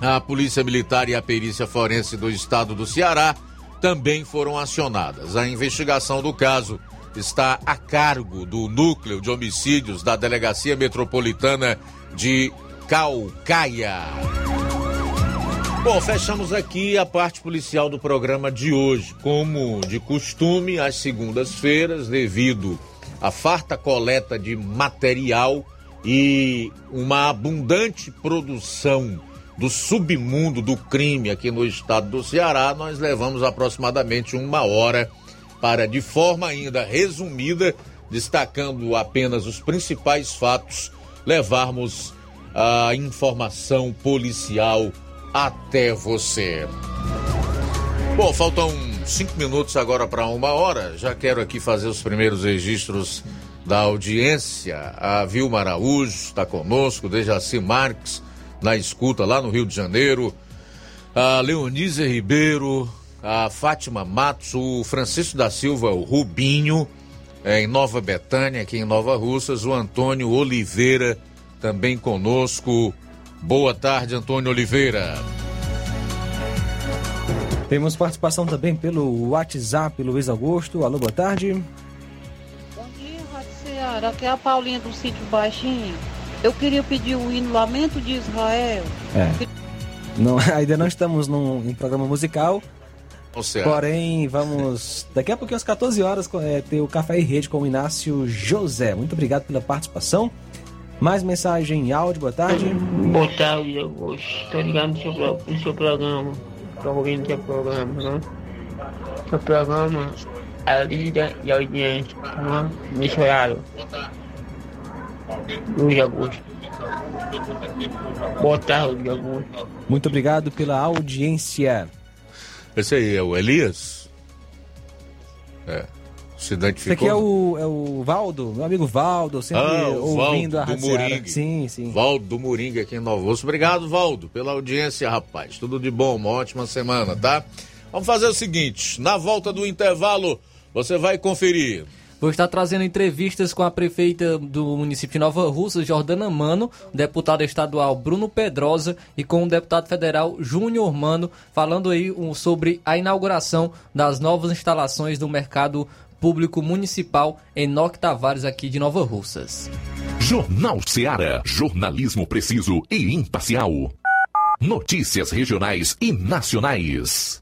A Polícia Militar e a Perícia Forense do Estado do Ceará também foram acionadas. A investigação do caso está a cargo do Núcleo de Homicídios da Delegacia Metropolitana de Calcaia. Bom, fechamos aqui a parte policial do programa de hoje. Como de costume, às segundas-feiras, devido a farta coleta de material e uma abundante produção do submundo do crime aqui no estado do Ceará, nós levamos aproximadamente uma hora para, de forma ainda resumida, destacando apenas os principais fatos, levarmos a informação policial até você. Bom, faltam cinco minutos agora para uma hora. Já quero aqui fazer os primeiros registros da audiência. A Vilma Araújo está conosco, Dejaci Marques na escuta lá no Rio de Janeiro. A Leonise Ribeiro, a Fátima Matos, o Francisco da Silva, o Rubinho, é, em Nova Betânia, aqui em Nova Russas, o Antônio Oliveira também conosco. Boa tarde, Antônio Oliveira. Temos participação também pelo WhatsApp, Luiz Augusto. Alô, boa tarde. Bom dia, Rádio Ceará. Aqui é a Paulinha do Sítio Baixinho. Eu queria pedir o hino Lamento de Israel. É. Não, ainda não estamos num, em programa musical. Porém, vamos daqui a pouquinho às 14 horas é, ter o Café e Rede com o Inácio José. Muito obrigado pela participação. Mais mensagem em áudio, boa tarde. Boa tarde, Augusto. Estou ligado no seu, no seu programa estou ouvindo seu programa, né? Seu programa, a líder e a audiência, né? nesse horário. Luiz Augusto. Boa tarde, Augusto. Muito obrigado pela audiência. Esse aí é o Elias? É. Se identificou? Esse aqui é o, é o Valdo, meu amigo Valdo, sempre ah, ouvindo Valdo a do Rádio Moringue. Sim, sim. Valdo do Moringue aqui em Nova Osso. Obrigado, Valdo, pela audiência, rapaz. Tudo de bom, uma ótima semana, tá? Vamos fazer o seguinte, na volta do intervalo, você vai conferir. Vou estar trazendo entrevistas com a prefeita do município de Nova Russa, Jordana Mano, o deputado estadual Bruno Pedrosa e com o deputado federal Júnior Mano, falando aí um, sobre a inauguração das novas instalações do mercado público municipal Enoque Tavares aqui de Nova Russas. Jornal Seara. Jornalismo preciso e imparcial. Notícias regionais e nacionais.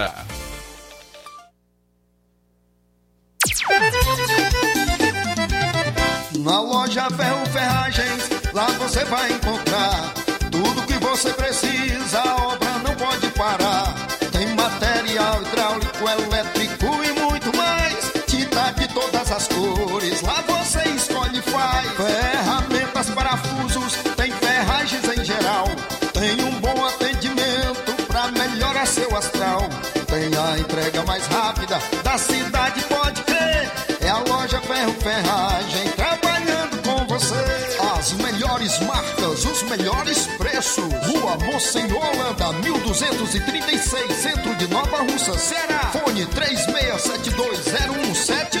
Na loja Ferro Ferragens, lá você vai encontrar tudo que você precisa, a obra não pode parar. Cidade, pode crer. É a loja Ferro Ferragem trabalhando com você. As melhores marcas, os melhores preços. Rua Mocenola, Holanda, 1236, centro de Nova Russa, Ceará. Fone 36720179.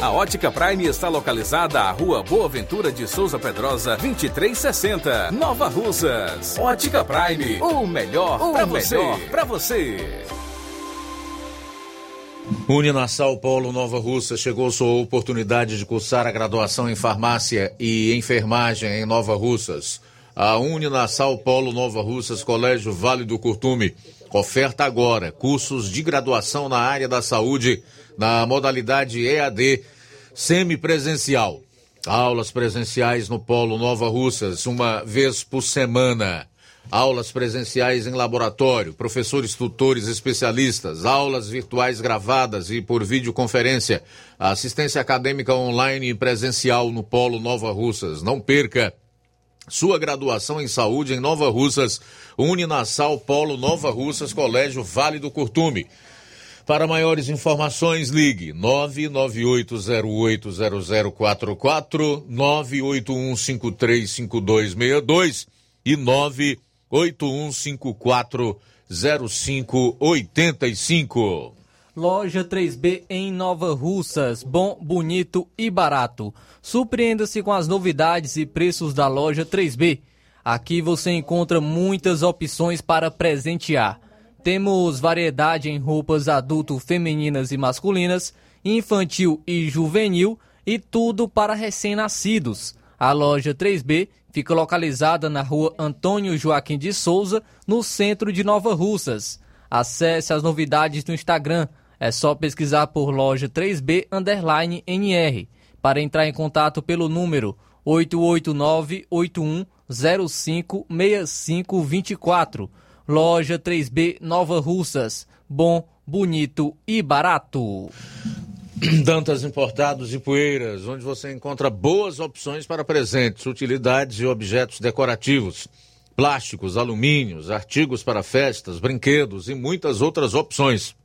A Ótica Prime está localizada à Rua Boa Ventura de Souza Pedrosa, 2360, Nova Russas. Ótica Prime, o melhor para você. Para você. Uninassal Polo Nova Russa chegou sua oportunidade de cursar a graduação em farmácia e enfermagem em Nova Russas. A Uninassal Polo Nova Russas, Colégio Vale do Curtume, oferta agora cursos de graduação na área da saúde na modalidade EAD semipresencial. Aulas presenciais no Polo Nova Russas, uma vez por semana. Aulas presenciais em laboratório, professores tutores especialistas, aulas virtuais gravadas e por videoconferência, assistência acadêmica online e presencial no Polo Nova Russas. Não perca sua graduação em saúde em Nova Russas, Uninassal Polo Nova Russas, Colégio Vale do Curtume. Para maiores informações, ligue 998080044, 981535262 e 981540585. Loja 3B em Nova Russas, bom, bonito e barato. Surpreenda-se com as novidades e preços da loja 3B. Aqui você encontra muitas opções para presentear. Temos variedade em roupas adulto femininas e masculinas, infantil e juvenil e tudo para recém-nascidos. A loja 3B fica localizada na rua Antônio Joaquim de Souza, no centro de Nova Russas. Acesse as novidades no Instagram. É só pesquisar por loja 3B underline NR. Para entrar em contato pelo número 889-8105-6524. Loja 3B Nova Russas. Bom, bonito e barato. Dantas Importados e Poeiras, onde você encontra boas opções para presentes, utilidades e objetos decorativos. plásticos, alumínios, artigos para festas, brinquedos e muitas outras opções.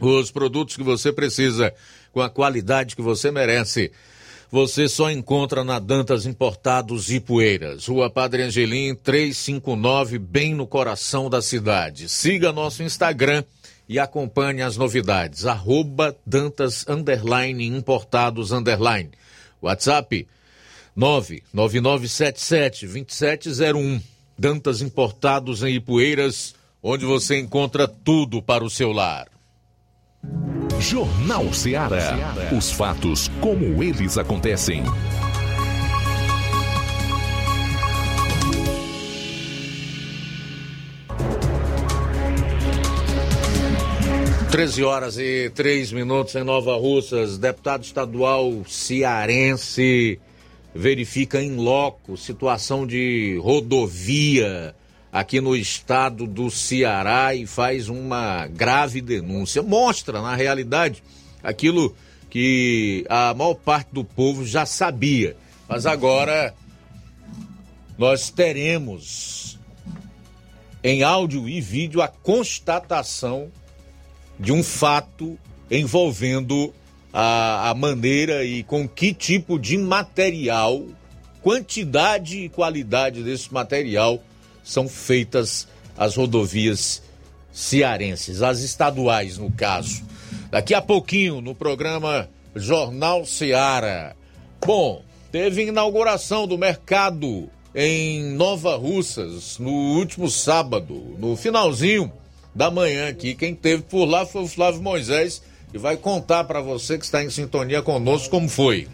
Os produtos que você precisa com a qualidade que você merece. Você só encontra na Dantas Importados e Poeiras, Rua Padre Angelim 359, bem no coração da cidade. Siga nosso Instagram e acompanhe as novidades. Arroba Dantas Underline Importados Underline. WhatsApp 999772701. Dantas Importados em Ipueiras, onde você encontra tudo para o seu lar. Jornal Ceará. Os fatos como eles acontecem. Treze horas e três minutos em Nova Russas. Deputado estadual cearense verifica em loco situação de rodovia aqui no estado do Ceará e faz uma grave denúncia. Mostra, na realidade, aquilo que a maior parte do povo já sabia. Mas agora nós teremos em áudio e vídeo a constatação de um fato envolvendo a, a maneira e com que tipo de material, quantidade e qualidade desse material são feitas as rodovias cearenses, as estaduais no caso. Daqui a pouquinho no programa Jornal Ceará. Bom, teve inauguração do mercado em Nova Russas no último sábado, no finalzinho da manhã aqui. Quem teve por lá foi o Flávio Moisés e vai contar para você que está em sintonia conosco como foi.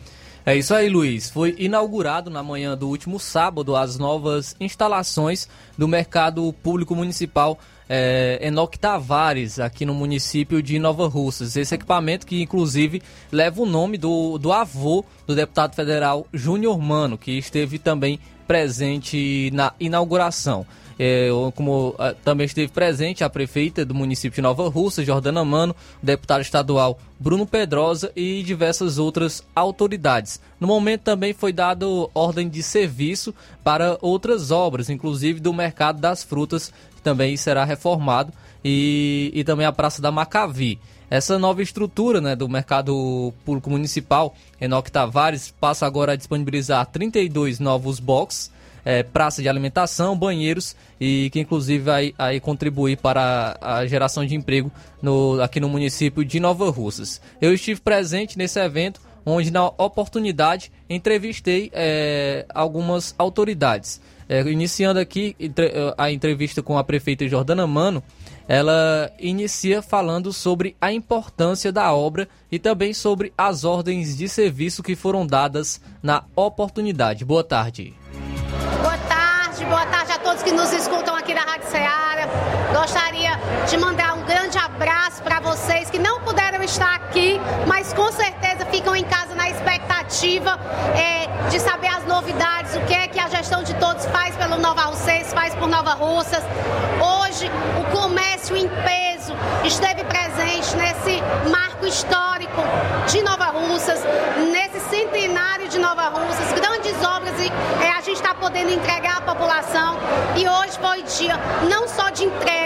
É isso aí, Luiz. Foi inaugurado na manhã do último sábado as novas instalações do Mercado Público Municipal é, Enoque Tavares, aqui no município de Nova Russas. Esse equipamento que, inclusive, leva o nome do, do avô do deputado federal Júnior Mano, que esteve também presente na inauguração. É, como a, também esteve presente a prefeita do município de Nova Russa, Jordana Mano, deputado estadual Bruno Pedrosa e diversas outras autoridades. No momento também foi dado ordem de serviço para outras obras, inclusive do mercado das frutas, que também será reformado, e, e também a Praça da Macavi. Essa nova estrutura né, do mercado público municipal, Enoque Tavares, passa agora a disponibilizar 32 novos boxes é, praça de alimentação, banheiros e que inclusive vai aí contribuir para a geração de emprego no, aqui no município de Nova Russas. Eu estive presente nesse evento, onde na oportunidade entrevistei é, algumas autoridades. É, iniciando aqui a entrevista com a prefeita Jordana Mano, ela inicia falando sobre a importância da obra e também sobre as ordens de serviço que foram dadas na oportunidade. Boa tarde boa tarde a todos que nos escutam aqui da Rádio Ceará. Gostaria de mandar um grande abraço para vocês que não puderam estar aqui, mas com certeza ficam em casa na expectativa é, de saber as novidades, o que é que a gestão de todos faz pelo Nova Russas, faz por Nova Russas. Hoje, o comércio em peso esteve presente nesse marco histórico de Nova Russas, nesse centenário de Nova Russas, grandes obras e é, a gente está podendo entregar à população. E hoje foi dia não só de entrega,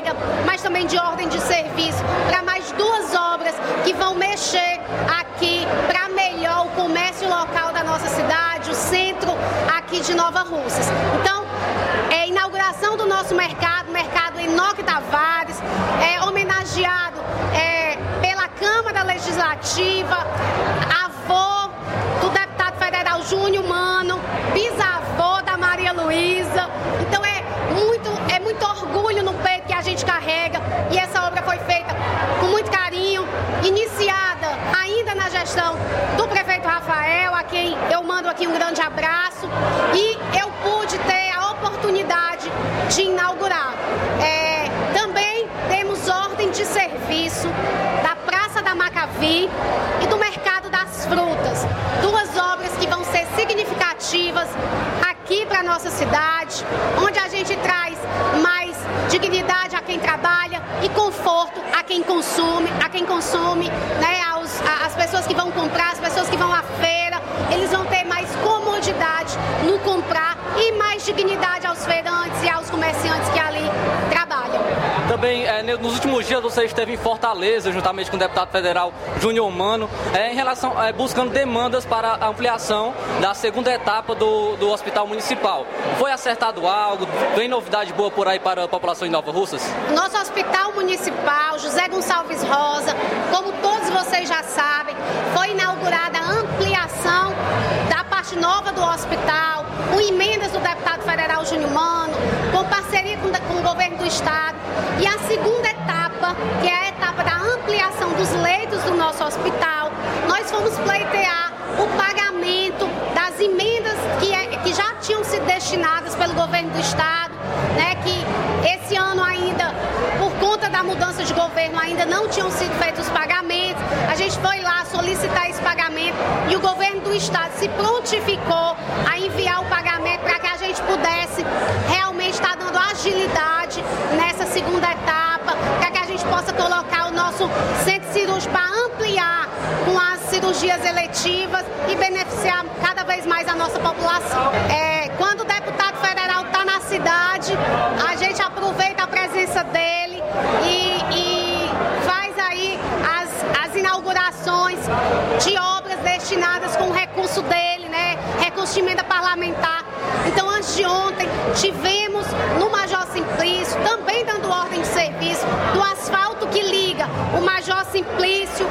mas também de ordem de serviço para mais duas obras que vão mexer aqui para melhor o comércio local da nossa cidade, o centro aqui de Nova Russas. Então, é inauguração do nosso mercado, mercado Enoque Tavares, é homenageado é, pela Câmara Legislativa, avô do deputado federal Júnior Mano, bisavô da Maria Luísa. Então muito, é muito orgulho no peito que a gente carrega. E essa obra foi feita com muito carinho, iniciada ainda na gestão do prefeito Rafael, a quem eu mando aqui um grande abraço. E eu pude ter a oportunidade de inaugurar. É, também temos ordem de serviço da Praça da Macavi e do Mercado das Frutas, duas obras que vão ser significativas aqui para nossa cidade, onde a gente traz mais dignidade a quem trabalha e conforto a quem consome, a quem consome, né, aos, as pessoas que vão comprar, as pessoas que vão à feira, eles vão ter mais comodidade no comprar e mais dignidade aos feirantes e aos comerciantes também, é, nos últimos dias, você esteve em Fortaleza, juntamente com o deputado federal Júnior Mano, é, em relação, é, buscando demandas para a ampliação da segunda etapa do, do Hospital Municipal. Foi acertado algo? Vem novidade boa por aí para a população de Nova Russas? Nosso Hospital Municipal, José Gonçalves Rosa, como todos vocês já sabem, foi inaugurada a ampliação da parte nova do hospital, com emendas do deputado federal Júnior Mano, com parceria com, com o governo do estado. E a segunda etapa, que é a etapa da ampliação dos leitos do nosso hospital, nós fomos pleitear o pagamento das emendas tinham sido destinadas pelo governo do estado, né, que esse ano ainda, por conta da mudança de governo, ainda não tinham sido feitos os pagamentos. A gente foi lá solicitar esse pagamento e o governo do estado se prontificou a enviar o pagamento para que a gente pudesse realmente estar dando agilidade nessa segunda etapa, para que a gente possa colocar o nosso centro cirúrgico para ampliar com as cirurgias eletivas e beneficiar cada vez mais a nossa população. É, quando o deputado federal está na cidade, a gente aproveita a presença dele e, e faz aí as, as inaugurações de obras destinadas com o recurso dele, né? Recurso de emenda parlamentar. Então, antes de ontem, tivemos no ordem de serviço, do asfalto que liga o Major Simplício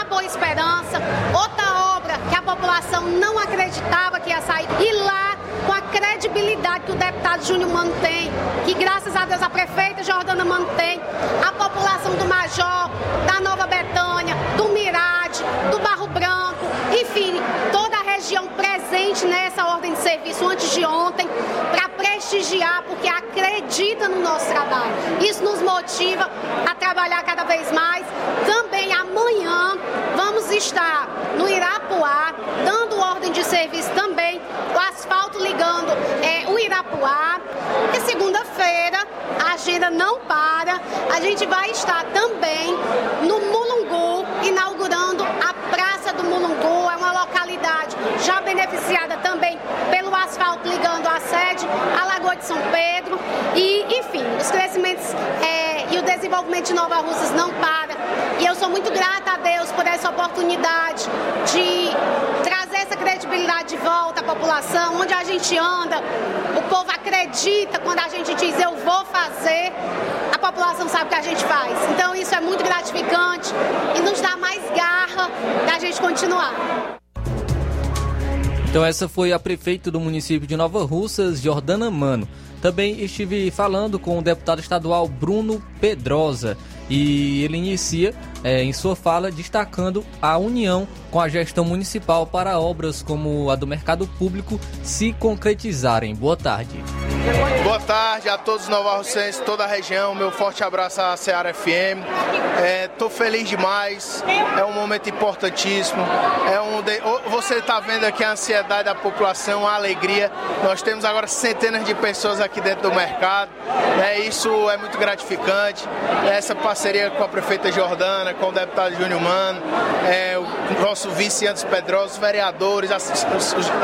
à Boa Esperança, outra obra que a população não acreditava que ia sair. E lá, com a credibilidade que o deputado Júnior mantém, que graças a Deus a prefeita Jordana mantém, a população do Major, da Nova Betânia, do Mirade, do Barro Branco, enfim, toda a região presente nessa ordem de serviço antes de ontem, para prestigiar, porque acredita no nosso trabalho. Isso nos motiva a trabalhar cada vez mais. Também amanhã vamos estar no Irapuá, dando ordem de serviço também, o asfalto ligando é, o Irapuá. E segunda-feira, a agenda não para, a gente vai estar também no Mulungu, inaugurando a Praça do Mulungu, é uma localidade já beneficiada também pelo asfalto ligando a sede à Lagoa de São Pedro. E, enfim, os crescimentos é, e o desenvolvimento de Nova Russas não para. E eu sou muito grata a Deus por essa oportunidade de trazer essa credibilidade de volta à população, onde a gente anda, o povo acredita quando a gente diz eu vou fazer, a população sabe o que a gente faz. Então isso é muito gratificante e nos dá mais garra da gente continuar. Então essa foi a prefeita do município de Nova Russas, Jordana Mano. Também estive falando com o deputado estadual Bruno Pedrosa e ele inicia é, em sua fala destacando a união com a gestão municipal para obras como a do mercado público se concretizarem. Boa tarde. Boa tarde a todos os novarrocenses, toda a região. Meu forte abraço à Seara FM. Estou é, feliz demais. É um momento importantíssimo. É um de... Você está vendo aqui a ansiedade da população, a alegria. Nós temos agora centenas de pessoas aqui dentro do mercado. É, isso é muito gratificante. Essa parceria com a prefeita Jordana, com o deputado Júnior Mano, é, o nosso vice Antes Pedroso, os vereadores, a,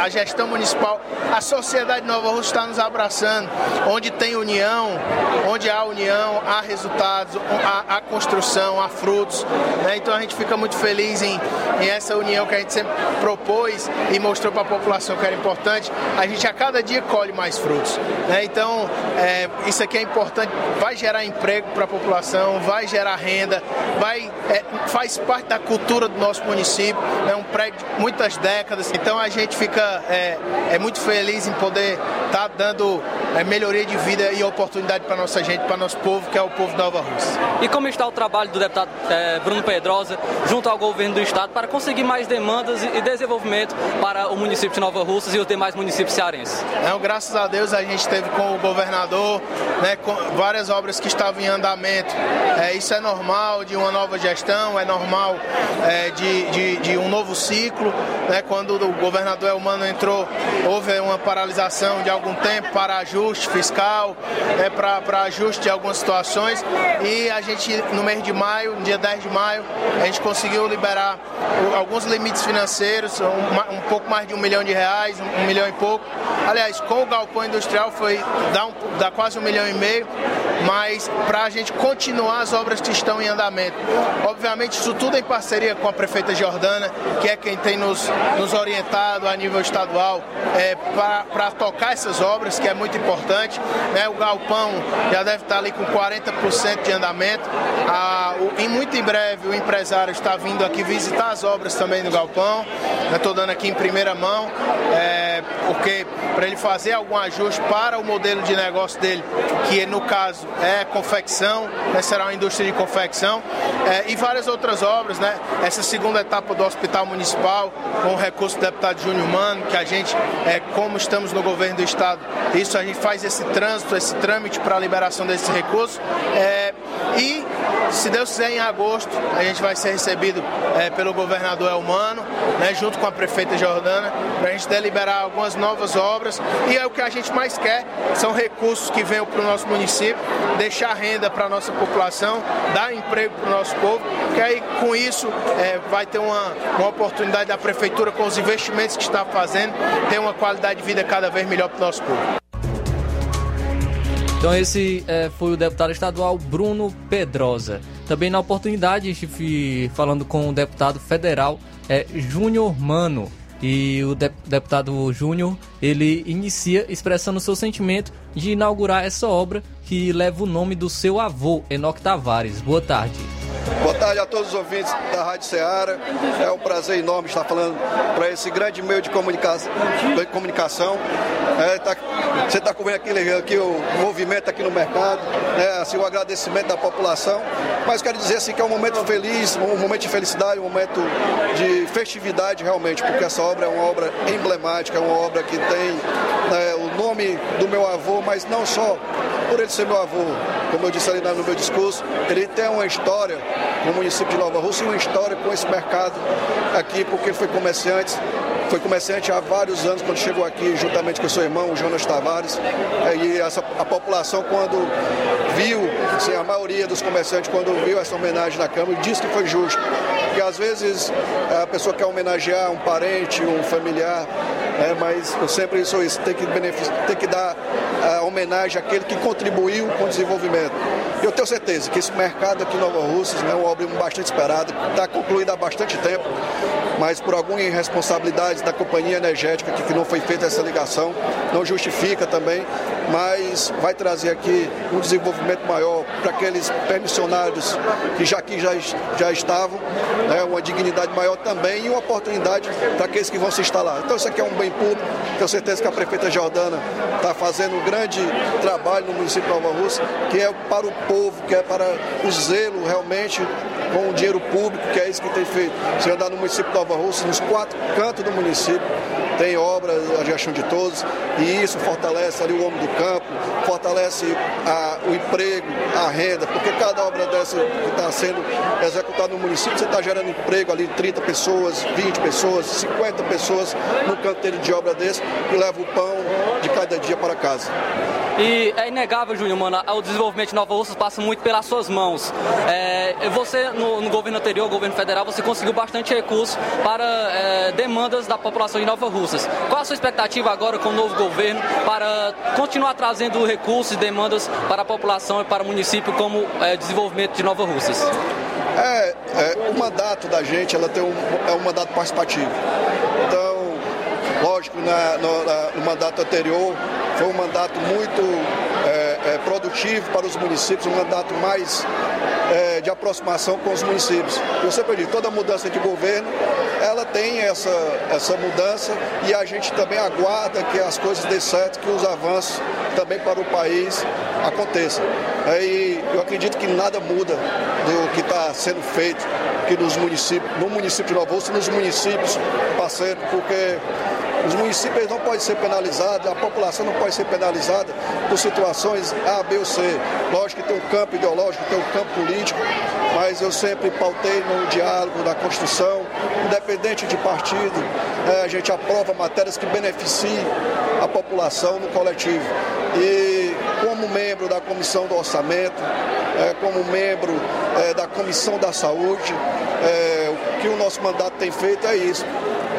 a gestão municipal, a sociedade Nova Rússia está nos abraçando onde tem união, onde há união, há resultados, há, há construção, há frutos. Né? Então a gente fica muito feliz em, em, essa união que a gente sempre propôs e mostrou para a população que era importante. A gente a cada dia colhe mais frutos. Né? Então é, isso aqui é importante, vai gerar emprego para a população, vai gerar renda, vai, é, faz parte da cultura do nosso município, é um prédio de muitas décadas. Então a gente fica é, é muito feliz em poder estar tá dando é, melhoria de vida e oportunidade para nossa gente, para nosso povo, que é o povo de Nova Rússia. E como está o trabalho do deputado é, Bruno Pedrosa junto ao governo do estado para conseguir mais demandas e desenvolvimento para o município de Nova Russas e os demais municípios cearenses? Não, graças a Deus a gente teve com o governador né, com várias obras que estavam em andamento. É, isso é normal de uma nova gestão, é normal é, de, de, de, um novo ciclo. Né, quando o governador Elmano entrou, houve uma paralisação de, algum tempo para ajuste fiscal, é, para ajuste de algumas situações. E a gente, no mês de maio, no dia 10 de maio, a gente conseguiu liberar alguns limites financeiros, um, um pouco mais de um milhão de reais, um, milhão e pouco. Aliás, com o galpão industrial foi dar, um, dar quase um milhão e meio, mas para a gente continuar as obras que estão em andamento. Obviamente, isso tudo em parceria com a prefeita Jordana, que é quem tem nos, nos orientado a nível estadual é, para tocar essas obras, que é muito importante. Né? O galpão já deve estar ali com 40% de andamento. Ah, o, e muito em breve o empresário está vindo aqui visitar as obras também no galpão. Estou dando aqui em primeira mão, é, porque para ele fazer algum ajuste para o modelo de negócio dele, que no caso é confecção, né? será uma indústria de confecção, é, e várias outras obras, né? Essa segunda etapa do Hospital Municipal, com o recurso do deputado Júnior Mano, que a gente, é, como estamos no governo do Estado, isso a gente faz esse trânsito, esse trâmite para a liberação desses recursos. É, e, se Deus quiser, em agosto, a gente vai ser recebido é, pelo governador Elmano, né, junto com a prefeita Jordana, para a gente deliberar algumas novas obras. E é o que a gente mais quer, são recursos que venham para o nosso município, deixar renda para a nossa população, dar emprego para o nosso povo, que aí com isso é, vai ter uma, uma oportunidade da prefeitura com os investimentos que está fazendo, ter uma qualidade de vida cada vez melhor para o nosso povo. Então esse é, foi o deputado estadual Bruno Pedrosa. Também na oportunidade estive falando com o deputado federal é, Júnior Mano. E o de deputado Júnior, ele inicia expressando seu sentimento de inaugurar essa obra que leva o nome do seu avô, Enoque Tavares. Boa tarde. Boa tarde a todos os ouvintes da Rádio Ceará. É um prazer enorme estar falando para esse grande meio de comunicação. De comunicação. É, tá, você está vendo aqui, aqui o movimento aqui no mercado, né, assim, o agradecimento da população. Mas quero dizer assim, que é um momento feliz, um momento de felicidade, um momento de festividade realmente, porque essa obra é uma obra emblemática, é uma obra que tem né, o nome do meu avô, mas não só por ele ser meu avô, como eu disse ali no meu discurso, ele tem uma história no município de Nova Rússia uma história com esse mercado aqui, porque foi comerciante, foi comerciante há vários anos quando chegou aqui, juntamente com seu irmão, o Jonas Tavares. E essa, a população, quando viu, assim, a maioria dos comerciantes, quando viu essa homenagem na Câmara, disse que foi justo. Porque às vezes a pessoa quer homenagear um parente, um familiar, é, mas eu sempre sou isso, tem que, tem que dar a homenagem àquele que contribuiu com o desenvolvimento. Eu tenho certeza que esse mercado aqui em Nova Rússia é uma obra bastante esperada, está concluída há bastante tempo, mas por alguma irresponsabilidade da companhia energética que, que não foi feita essa ligação, não justifica também, mas vai trazer aqui um desenvolvimento maior para aqueles permissionários que já aqui já, já estavam, né, uma dignidade maior também e uma oportunidade para aqueles que vão se instalar. Então isso aqui é um bem público, tenho certeza que a prefeita Jordana está fazendo um grande trabalho no município de Nova Rússia, que é para o povo, que é para o zelo realmente com o dinheiro público, que é isso que tem feito. Você andar no município de Nova Rússia, nos quatro cantos do município, tem obras, a gestão de todos, e isso fortalece ali o homem do campo, fortalece a, o emprego, a renda, porque cada obra dessa que está sendo executada no município, você está gerando emprego ali, 30 pessoas, 20 pessoas, 50 pessoas no canteiro de obra desse, que leva o pão de cada dia para casa. E é inegável, Júnior, mano, o desenvolvimento de Nova Russas passa muito pelas suas mãos. É, você, no, no, governo anterior, governo federal, você conseguiu bastante recurso para é, demandas da população de Nova Russas. Qual a sua expectativa agora com o novo governo para continuar trazendo recursos e demandas para a população e para o município como é, desenvolvimento de Nova Russas? É, é, o mandato da gente ela tem um, é um mandato participativo. Então, lógico, na, no, na, no mandato anterior foi um mandato muito é, é, produtivo para os municípios, um mandato mais é, de aproximação com os municípios. Eu sempre digo, toda mudança de governo, ela tem essa, essa mudança e a gente também aguarda que as coisas dê certo, que os avanços também para o país aconteçam. E eu acredito que nada muda do que está sendo feito aqui nos municípios, no município de Rússia, nos municípios parceiros, porque os municípios não podem ser penalizados, a população não pode ser penalizada por situações A, B ou C. Lógico que tem um campo ideológico, tem um campo político, mas eu sempre pautei no diálogo, na construção, independente de partido, é, a gente aprova matérias que beneficiem a população no coletivo. E como membro da Comissão do Orçamento, é, como membro é, da Comissão da Saúde, é, o que o nosso mandato tem feito é isso,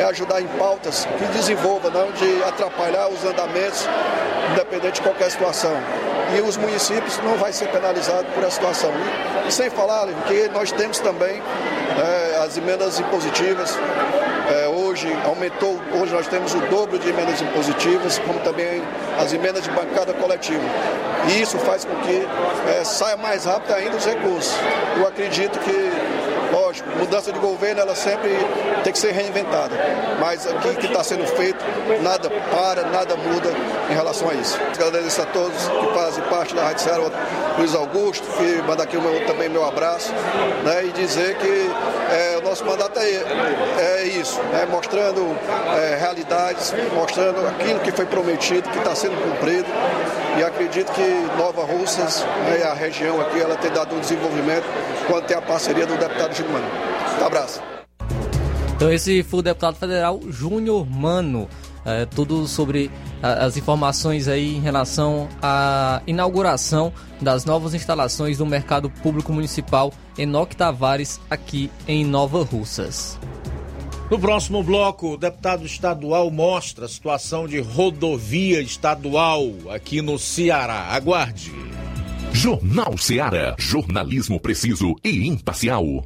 é ajudar em pautas que desenvolva, não de atrapalhar os andamentos, independente de qualquer situação. E os municípios não vai ser penalizado por essa situação. E, sem falar que nós temos também é, as emendas impositivas, é, hoje aumentou, hoje nós temos o dobro de emendas impositivas, como também as emendas de bancada coletiva. E isso faz com que é, saia mais rápido ainda os recursos. Eu acredito que, lógico, mudança de governo ela sempre tem que ser reinventada. Mas aqui que está sendo feito, nada para, nada muda em relação a isso. Agradeço a todos que fazem parte da Rádio Ceará, Luiz Augusto, que manda aqui o meu, também meu abraço, né, e dizer que é, o nosso mandato é, é isso, né, mostrando é, realidades, mostrando aquilo que foi prometido, que está sendo cumprido. E acredito que Nova Russas, né, a região aqui, ela tem dado um desenvolvimento quando tem a parceria do deputado Gil Mano. Um abraço. Então esse foi o deputado federal Júnior Mano. É, tudo sobre a, as informações aí em relação à inauguração das novas instalações do Mercado Público Municipal Enoque Tavares aqui em Nova Russas. No próximo bloco, o deputado estadual mostra a situação de rodovia estadual aqui no Ceará. Aguarde. Jornal Ceará. Jornalismo preciso e imparcial.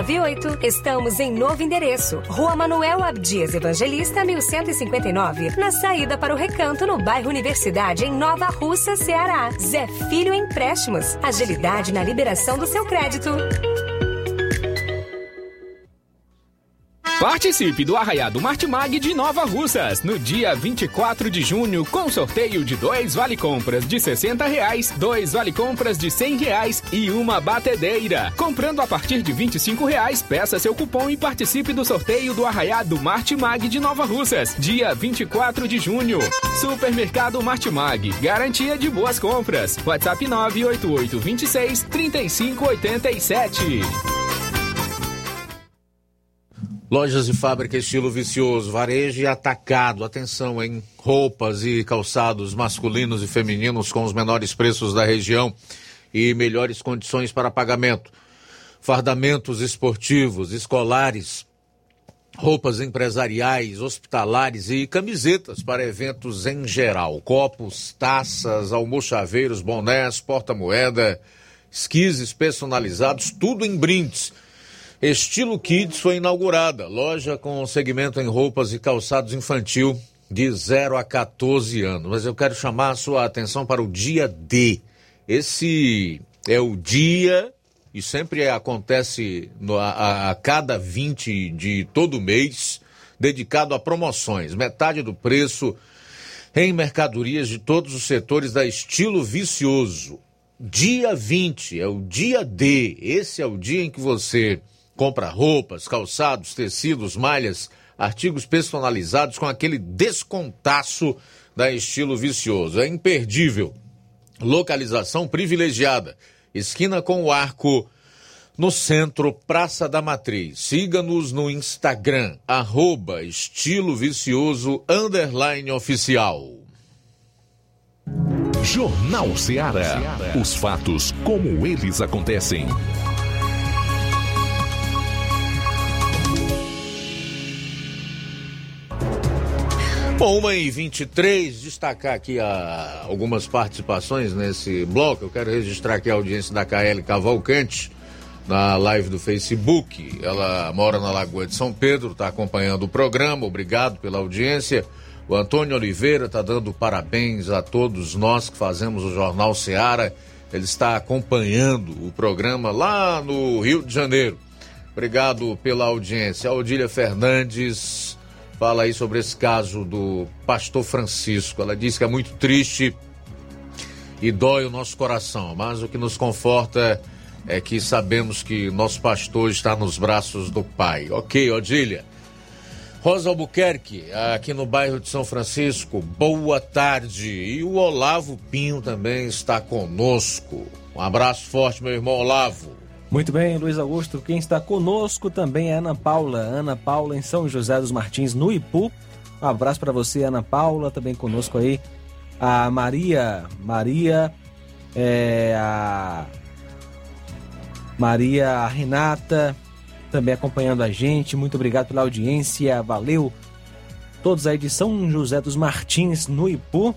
981330698. Estamos em novo endereço. Rua Manuel Abdias Evangelista, 1159. Na saída para o Recanto, no bairro Universidade, em Nova Russa, Ceará. Zé Filho Empréstimos. Agilidade na liberação do seu crédito. Participe do Arraiado Martimag de Nova Russas no dia 24 de junho com sorteio de dois vale compras de 60 reais, dois vale compras de 100 reais e uma batedeira. Comprando a partir de 25 reais, peça seu cupom e participe do sorteio do Arraiado Martimag de Nova Russas, dia 24 de junho. Supermercado Martimag, garantia de boas compras. WhatsApp 988 26 3587. Lojas e fábrica estilo vicioso, varejo e atacado. Atenção, em roupas e calçados masculinos e femininos com os menores preços da região e melhores condições para pagamento. Fardamentos esportivos, escolares, roupas empresariais, hospitalares e camisetas para eventos em geral. Copos, taças, almochaveiros, bonés, porta-moeda, esquises personalizados, tudo em brindes. Estilo Kids foi inaugurada, loja com segmento em roupas e calçados infantil de 0 a 14 anos. Mas eu quero chamar a sua atenção para o dia D. Esse é o dia, e sempre acontece no, a, a cada 20 de todo mês, dedicado a promoções, metade do preço em mercadorias de todos os setores da Estilo Vicioso. Dia 20 é o dia D. Esse é o dia em que você compra roupas, calçados, tecidos, malhas, artigos personalizados com aquele descontaço da Estilo Vicioso. É imperdível. Localização privilegiada. Esquina com o arco no centro Praça da Matriz. Siga-nos no Instagram, arroba estilo vicioso, underline oficial. Jornal Ceará. Os fatos como eles acontecem. Bom, uma e 23, destacar aqui a, algumas participações nesse bloco. Eu quero registrar aqui a audiência da KL Cavalcante na live do Facebook. Ela mora na Lagoa de São Pedro, está acompanhando o programa. Obrigado pela audiência. O Antônio Oliveira está dando parabéns a todos nós que fazemos o Jornal Seara. Ele está acompanhando o programa lá no Rio de Janeiro. Obrigado pela audiência. A Odília Fernandes fala aí sobre esse caso do pastor Francisco. Ela diz que é muito triste e dói o nosso coração, mas o que nos conforta é que sabemos que nosso pastor está nos braços do Pai. Ok, Odília. Rosa Albuquerque, aqui no bairro de São Francisco, boa tarde. E o Olavo Pinho também está conosco. Um abraço forte, meu irmão Olavo. Muito bem, Luiz Augusto. Quem está conosco também é Ana Paula. Ana Paula em São José dos Martins, no Ipu. Um abraço para você, Ana Paula, também conosco aí. A Maria, Maria, é, a Maria Renata, também acompanhando a gente. Muito obrigado pela audiência, valeu. Todos aí de São José dos Martins, no Ipu,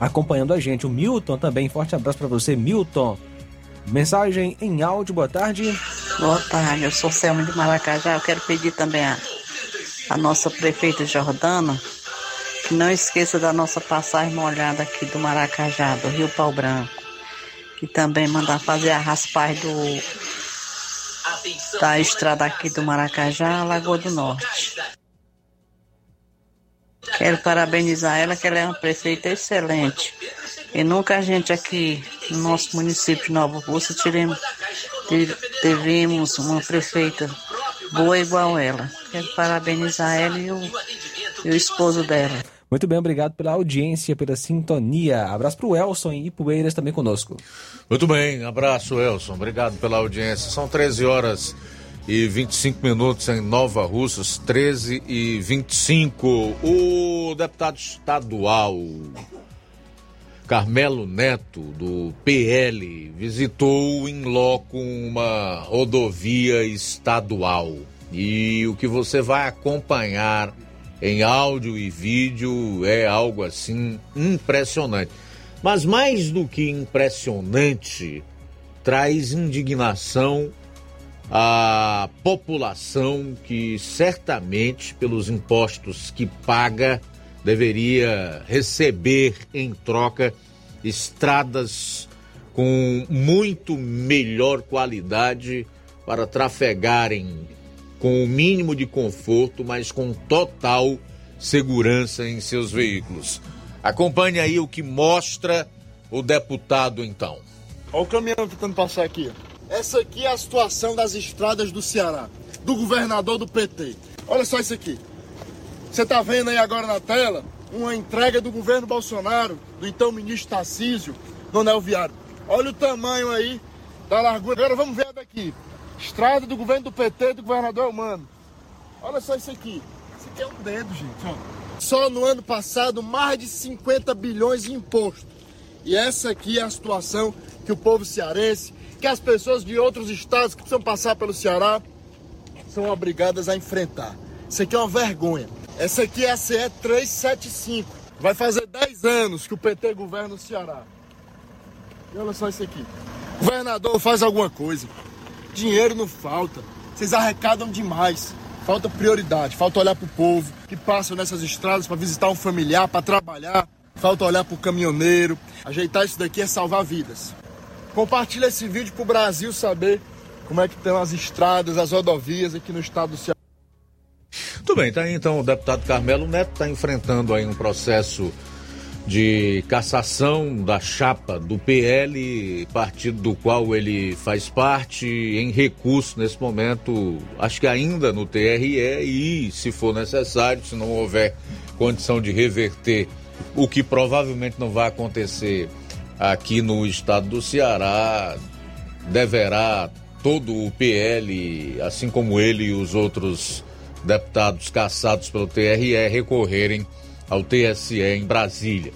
acompanhando a gente. O Milton também, forte abraço para você, Milton. Mensagem em áudio, boa tarde. Boa tarde, eu sou Selma de Maracajá. Eu quero pedir também a, a nossa prefeita Jordana que não esqueça da nossa passagem molhada aqui do Maracajá, do Rio Pau Branco. Que também mandar fazer a raspagem do, da estrada aqui do Maracajá, Lagoa do Norte. Quero parabenizar ela, que ela é uma prefeita excelente. E nunca a gente aqui no nosso município de Nova Rússia tiremos, tivemos uma prefeita boa igual ela. Quero parabenizar ela e o, e o esposo dela. Muito bem, obrigado pela audiência, pela sintonia. Abraço para o Elson e Ipueiras também conosco. Muito bem, abraço, Elson. Obrigado pela audiência. São 13 horas e 25 minutos em Nova Russas, 13 e 25. O deputado estadual Carmelo Neto, do PL, visitou em loco uma rodovia estadual. E o que você vai acompanhar em áudio e vídeo é algo assim impressionante. Mas mais do que impressionante, traz indignação à população que certamente, pelos impostos que paga, deveria receber em troca estradas com muito melhor qualidade para trafegarem com o mínimo de conforto, mas com total segurança em seus veículos. Acompanhe aí o que mostra o deputado então. Olha o caminhão tentando passar aqui. Essa aqui é a situação das estradas do Ceará, do governador do PT. Olha só isso aqui. Você está vendo aí agora na tela uma entrega do governo Bolsonaro, do então ministro Tarcísio, no anel viário. Olha o tamanho aí da largura. Agora vamos ver daqui. Estrada do governo do PT, do governador Humano. Olha só isso aqui. Isso aqui é um dedo, gente. Só no ano passado, mais de 50 bilhões em imposto. E essa aqui é a situação que o povo cearense, que as pessoas de outros estados que precisam passar pelo Ceará, são obrigadas a enfrentar. Isso aqui é uma vergonha. Essa aqui é a CE 375. Vai fazer 10 anos que o PT governa o Ceará. E olha só isso aqui. Governador, faz alguma coisa. Dinheiro não falta. Vocês arrecadam demais. Falta prioridade, falta olhar para o povo que passa nessas estradas para visitar um familiar, para trabalhar. Falta olhar para o caminhoneiro. Ajeitar isso daqui é salvar vidas. Compartilha esse vídeo para o Brasil saber como é que estão as estradas, as rodovias aqui no estado do Ceará. Muito bem, tá aí então o deputado Carmelo Neto está enfrentando aí um processo de cassação da chapa do PL, partido do qual ele faz parte, em recurso nesse momento, acho que ainda no TRE e, se for necessário, se não houver condição de reverter, o que provavelmente não vai acontecer aqui no estado do Ceará, deverá todo o PL, assim como ele e os outros deputados cassados pelo TRE, recorrerem ao TSE em Brasília.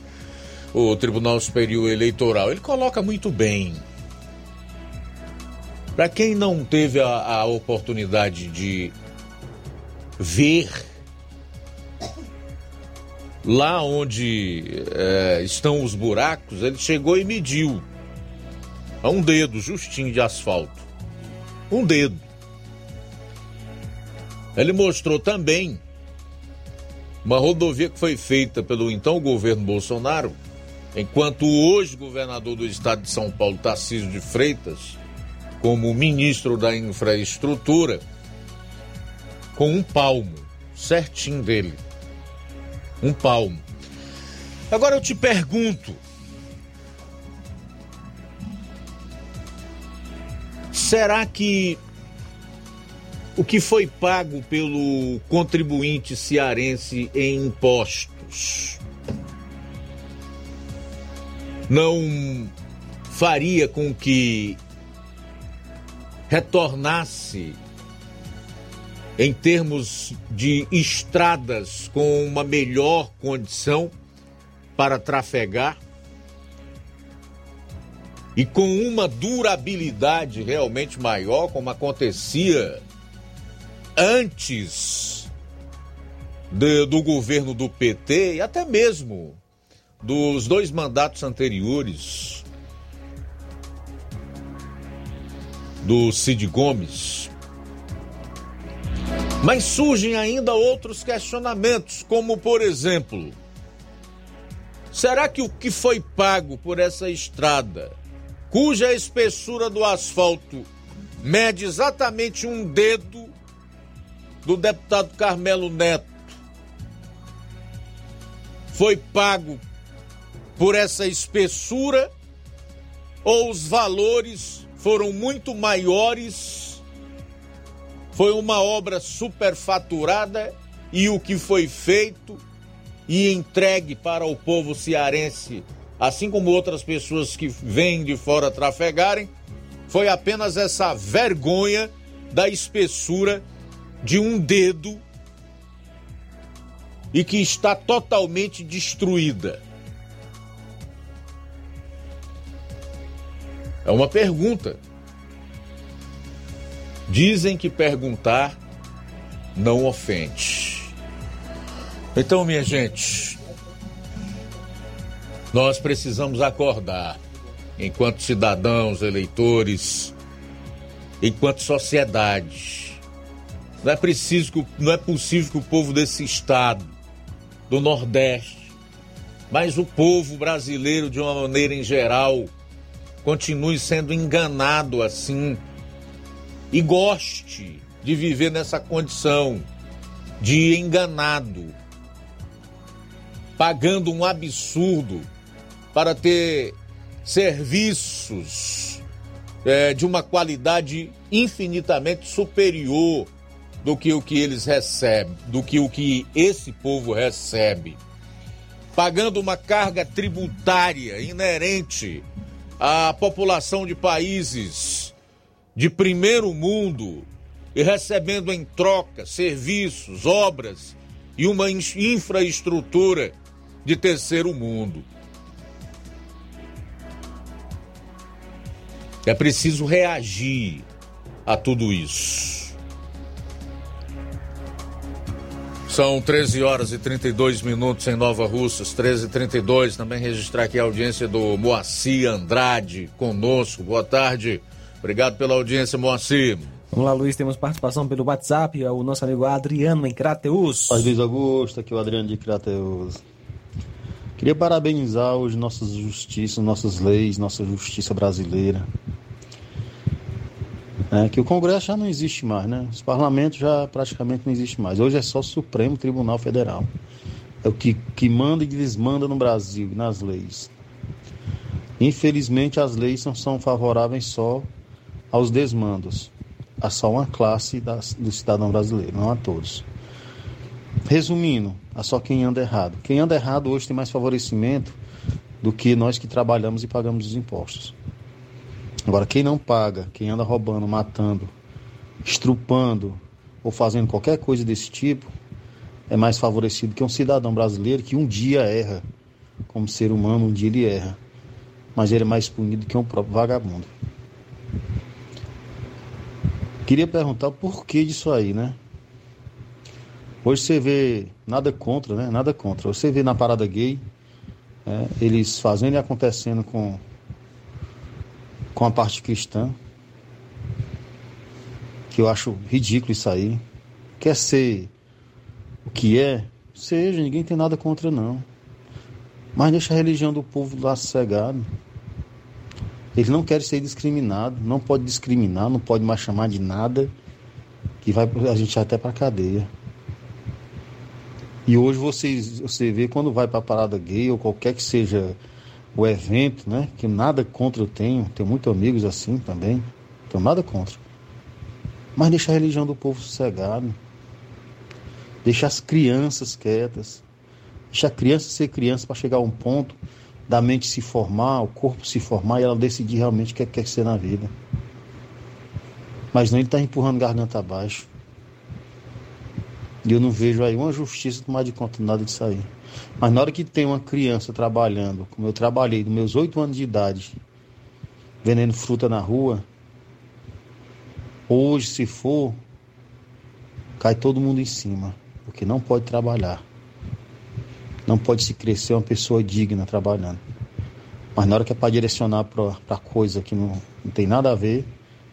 O Tribunal Superior Eleitoral, ele coloca muito bem. Para quem não teve a, a oportunidade de ver lá onde é, estão os buracos, ele chegou e mediu a um dedo justinho de asfalto. Um dedo. Ele mostrou também uma rodovia que foi feita pelo então governo Bolsonaro, enquanto hoje governador do estado de São Paulo, Tarcísio de Freitas, como ministro da infraestrutura, com um palmo certinho dele. Um palmo. Agora eu te pergunto, será que o que foi pago pelo contribuinte cearense em impostos? Não faria com que retornasse em termos de estradas com uma melhor condição para trafegar e com uma durabilidade realmente maior, como acontecia antes de, do governo do PT e até mesmo dos dois mandatos anteriores do Cid Gomes. Mas surgem ainda outros questionamentos, como por exemplo, será que o que foi pago por essa estrada, cuja espessura do asfalto mede exatamente um dedo do deputado Carmelo Neto foi pago por essa espessura ou os valores foram muito maiores? Foi uma obra superfaturada e o que foi feito e entregue para o povo cearense, assim como outras pessoas que vêm de fora trafegarem, foi apenas essa vergonha da espessura de um dedo e que está totalmente destruída? É uma pergunta. Dizem que perguntar não ofende. Então, minha gente, nós precisamos acordar enquanto cidadãos, eleitores, enquanto sociedade não é preciso que, não é possível que o povo desse estado, do Nordeste, mas o povo brasileiro de uma maneira em geral, continue sendo enganado assim e goste de viver nessa condição de enganado, pagando um absurdo para ter serviços é, de uma qualidade infinitamente superior do que o que eles recebem, do que o que esse povo recebe, pagando uma carga tributária inerente à população de países de primeiro mundo e recebendo em troca serviços, obras e uma infraestrutura de terceiro mundo. É preciso reagir a tudo isso. São 13 horas e 32 minutos em Nova Russas, 13 e 32 Também registrar aqui a audiência do Moacir Andrade conosco. Boa tarde. Obrigado pela audiência, Moacir. Vamos lá, Luiz. Temos participação pelo WhatsApp. É o nosso amigo Adriano em Crateus. Paz Luiz Augusto, aqui é o Adriano de Crateus. Queria parabenizar os nossas justiças, nossas leis, nossa justiça brasileira. É, que o Congresso já não existe mais, né? Os parlamentos já praticamente não existe mais. Hoje é só o Supremo Tribunal Federal. É o que, que manda e desmanda no Brasil, nas leis. Infelizmente, as leis não são favoráveis só aos desmandos, a só uma classe do cidadão brasileiro, não a todos. Resumindo, a só quem anda errado. Quem anda errado hoje tem mais favorecimento do que nós que trabalhamos e pagamos os impostos. Agora, quem não paga, quem anda roubando, matando, estrupando ou fazendo qualquer coisa desse tipo, é mais favorecido que um cidadão brasileiro que um dia erra. Como ser humano, um dia ele erra. Mas ele é mais punido que um próprio vagabundo. Queria perguntar o porquê disso aí, né? Hoje você vê nada contra, né? Nada contra. Você vê na parada gay, é, eles fazendo e acontecendo com, com a parte cristã, que eu acho ridículo isso aí. Quer ser o que é, seja, ninguém tem nada contra não. Mas deixa a religião do povo lá sossegado. Eles não querem ser discriminados, não pode discriminar, não pode mais chamar de nada, que vai a gente até para cadeia. E hoje vocês, você vê quando vai para a parada gay ou qualquer que seja o evento, né? Que nada contra eu tenho, tenho muitos amigos assim também, tenho nada contra. Mas deixa a religião do povo sossegado. Deixa as crianças quietas. Deixa a criança ser criança para chegar a um ponto da mente se formar, o corpo se formar e ela decidir realmente o que quer ser na vida. Mas não ele está empurrando garganta abaixo. E eu não vejo aí uma justiça tomar de conta nada disso aí. Mas na hora que tem uma criança trabalhando, como eu trabalhei, dos meus oito anos de idade, vendendo fruta na rua, hoje, se for, cai todo mundo em cima, porque não pode trabalhar. Não pode se crescer uma pessoa digna trabalhando. Mas na hora que é para direcionar para coisa que não, não tem nada a ver,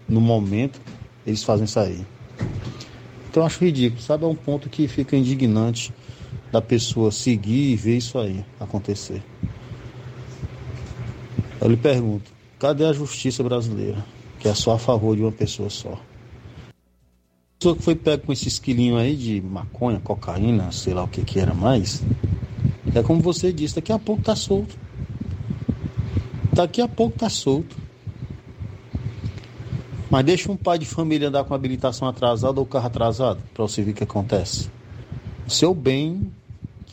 no momento, eles fazem aí. Então eu acho ridículo, sabe? É um ponto que fica indignante da pessoa seguir e ver isso aí acontecer. Eu lhe pergunto, cadê a justiça brasileira? Que é só a favor de uma pessoa só. A pessoa que foi pego com esse esquilinho aí de maconha, cocaína, sei lá o que que era mais, é como você disse, daqui a pouco tá solto. Daqui a pouco tá solto. Mas deixa um pai de família andar com habilitação atrasada ou carro atrasado, para você ver o que acontece. Seu bem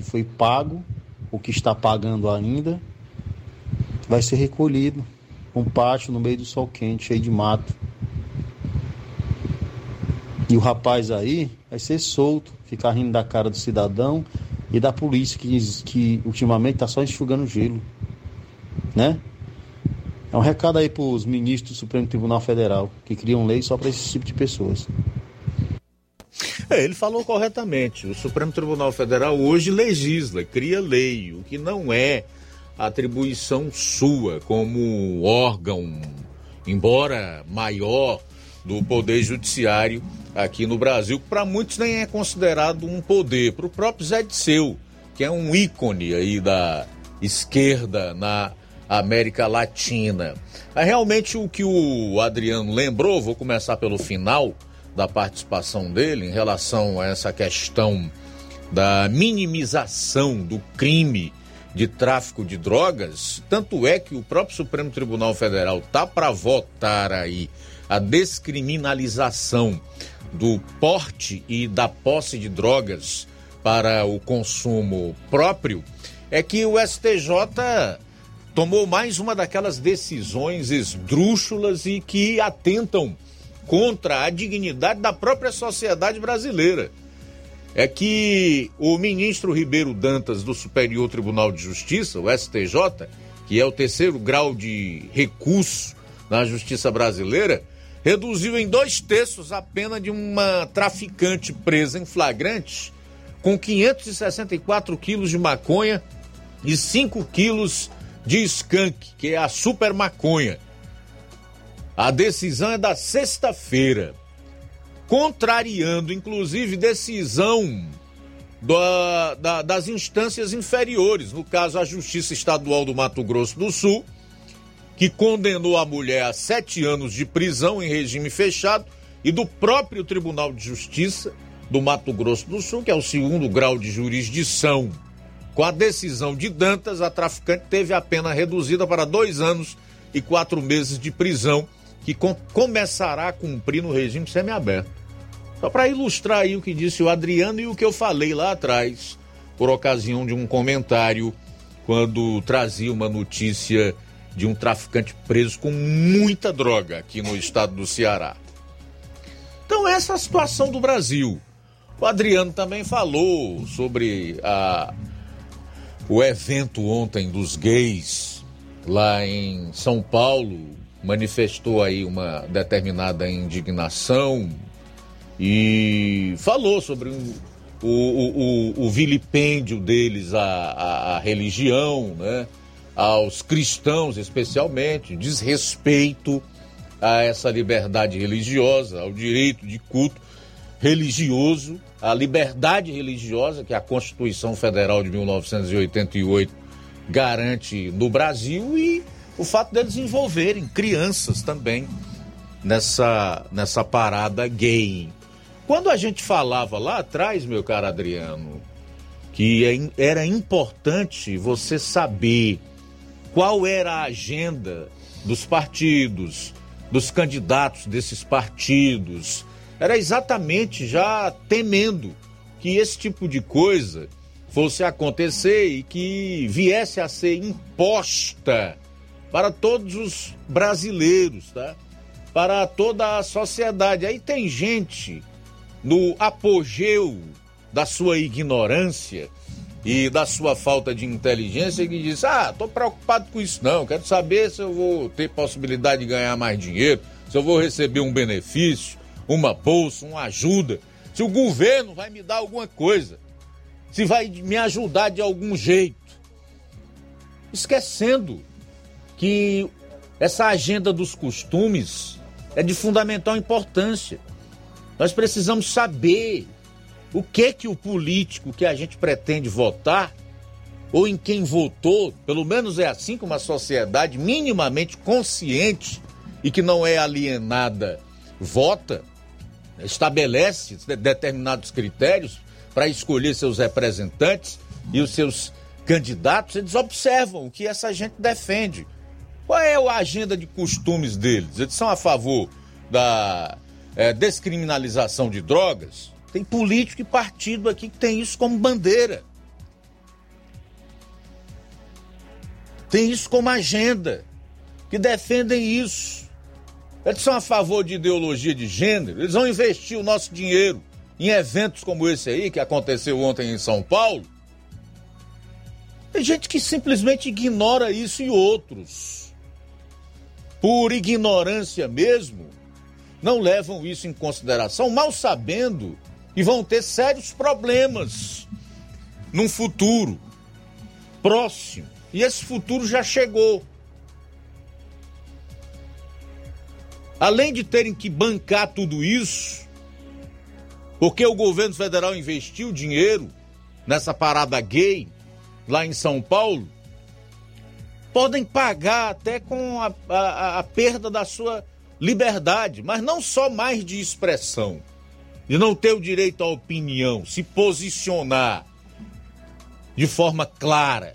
que foi pago, ou que está pagando ainda, vai ser recolhido. Um pátio no meio do sol quente, cheio de mato. E o rapaz aí vai ser solto, ficar rindo da cara do cidadão e da polícia que, que ultimamente está só enxugando gelo, né? É um recado aí para os ministros do Supremo Tribunal Federal que criam lei só para esse tipo de pessoas. É, ele falou corretamente. O Supremo Tribunal Federal hoje legisla, cria lei, o que não é atribuição sua como órgão, embora maior, do Poder Judiciário aqui no Brasil, que para muitos nem é considerado um poder. Para o próprio Zé Disseu, que é um ícone aí da esquerda na América Latina. É realmente o que o Adriano lembrou, vou começar pelo final da participação dele em relação a essa questão da minimização do crime de tráfico de drogas, tanto é que o próprio Supremo Tribunal Federal tá para votar aí a descriminalização do porte e da posse de drogas para o consumo próprio, é que o STJ tomou mais uma daquelas decisões esdrúxulas e que atentam contra a dignidade da própria sociedade brasileira. É que o ministro Ribeiro Dantas do Superior Tribunal de Justiça, o STJ, que é o terceiro grau de recurso na justiça brasileira, reduziu em dois terços a pena de uma traficante presa em flagrante com 564 quilos de maconha e 5 quilos de skunk, que é a super maconha. A decisão é da sexta-feira, contrariando inclusive decisão da, da, das instâncias inferiores, no caso a Justiça Estadual do Mato Grosso do Sul, que condenou a mulher a sete anos de prisão em regime fechado, e do próprio Tribunal de Justiça do Mato Grosso do Sul, que é o segundo grau de jurisdição. Com a decisão de Dantas, a traficante teve a pena reduzida para dois anos e quatro meses de prisão, que com começará a cumprir no regime semiaberto. Só para ilustrar aí o que disse o Adriano e o que eu falei lá atrás, por ocasião de um comentário, quando trazia uma notícia de um traficante preso com muita droga aqui no estado do Ceará. Então, essa é a situação do Brasil. O Adriano também falou sobre a, o evento ontem dos gays lá em São Paulo. Manifestou aí uma determinada indignação e falou sobre o, o, o, o vilipêndio deles à, à, à religião, né? aos cristãos especialmente, desrespeito a essa liberdade religiosa, ao direito de culto religioso, à liberdade religiosa que a Constituição Federal de 1988 garante no Brasil e o fato deles envolverem crianças também nessa, nessa parada gay. Quando a gente falava lá atrás, meu caro Adriano, que é era importante você saber qual era a agenda dos partidos, dos candidatos desses partidos. Era exatamente já temendo que esse tipo de coisa fosse acontecer e que viesse a ser imposta para todos os brasileiros, tá? Para toda a sociedade. Aí tem gente no apogeu da sua ignorância e da sua falta de inteligência que diz: Ah, tô preocupado com isso não, quero saber se eu vou ter possibilidade de ganhar mais dinheiro, se eu vou receber um benefício, uma bolsa, uma ajuda, se o governo vai me dar alguma coisa, se vai me ajudar de algum jeito. Esquecendo que essa agenda dos costumes é de fundamental importância. Nós precisamos saber o que que o político que a gente pretende votar ou em quem votou, pelo menos é assim que uma sociedade minimamente consciente e que não é alienada vota, estabelece determinados critérios para escolher seus representantes e os seus candidatos, eles observam o que essa gente defende. Qual é a agenda de costumes deles? Eles são a favor da é, descriminalização de drogas? Tem político e partido aqui que tem isso como bandeira. Tem isso como agenda. Que defendem isso. Eles são a favor de ideologia de gênero. Eles vão investir o nosso dinheiro em eventos como esse aí, que aconteceu ontem em São Paulo. Tem gente que simplesmente ignora isso e outros. Por ignorância mesmo, não levam isso em consideração, mal sabendo e vão ter sérios problemas num futuro próximo. E esse futuro já chegou. Além de terem que bancar tudo isso, porque o governo federal investiu dinheiro nessa parada gay lá em São Paulo, podem pagar até com a, a, a perda da sua liberdade, mas não só mais de expressão de não ter o direito à opinião, se posicionar de forma clara,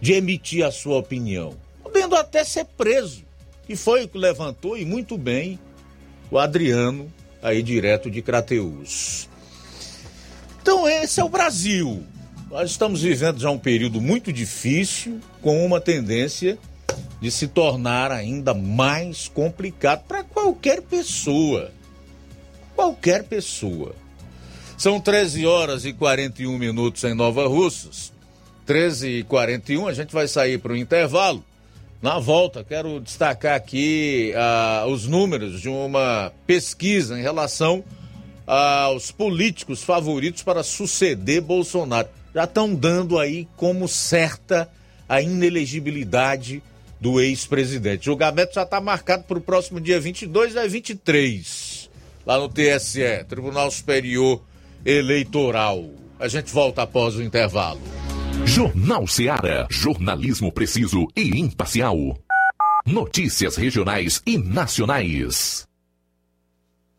de emitir a sua opinião, podendo até ser preso. E foi o que levantou, e muito bem, o Adriano, aí direto de Crateus. Então, esse é o Brasil. Nós estamos vivendo já um período muito difícil, com uma tendência de se tornar ainda mais complicado para qualquer pessoa qualquer pessoa. São 13 horas e 41 minutos em Nova Russas. 13 e 41, a gente vai sair para o intervalo. Na volta, quero destacar aqui uh, os números de uma pesquisa em relação aos políticos favoritos para suceder Bolsonaro. Já estão dando aí como certa a inelegibilidade do ex-presidente. O julgamento já está marcado para o próximo dia 22 a 23 lá no TSE, Tribunal Superior Eleitoral. A gente volta após o intervalo. Jornal Seara. Jornalismo preciso e imparcial. Notícias regionais e nacionais.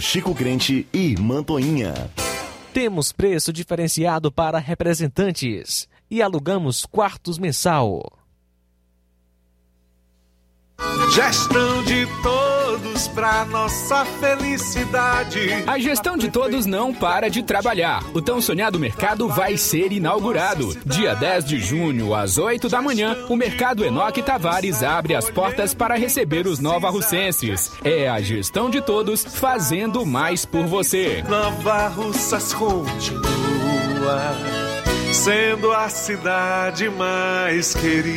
Chico Crente e Mantoinha. Temos preço diferenciado para representantes e alugamos quartos mensal. Gestão de todos para nossa felicidade. A gestão de todos não para de trabalhar. O tão sonhado mercado vai ser inaugurado. Dia 10 de junho, às 8 da manhã, o Mercado Enoque Tavares abre as portas para receber os nova russenses. É a gestão de todos fazendo mais por você. Nova Russas continua sendo a cidade mais querida.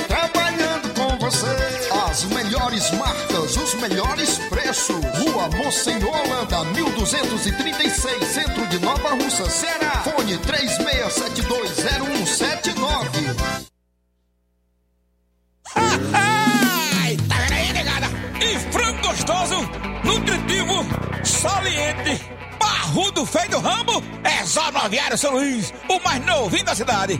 marcas, os melhores preços. Rua Monsenhor Holanda, 1236, centro de Nova Russa, Ceará. Fone 36720179. Ai, tá vendo aí, negada? E frango gostoso, nutritivo, saliente, barrudo, feio do ramo, é só no Aviário São Luís, o mais novinho da cidade.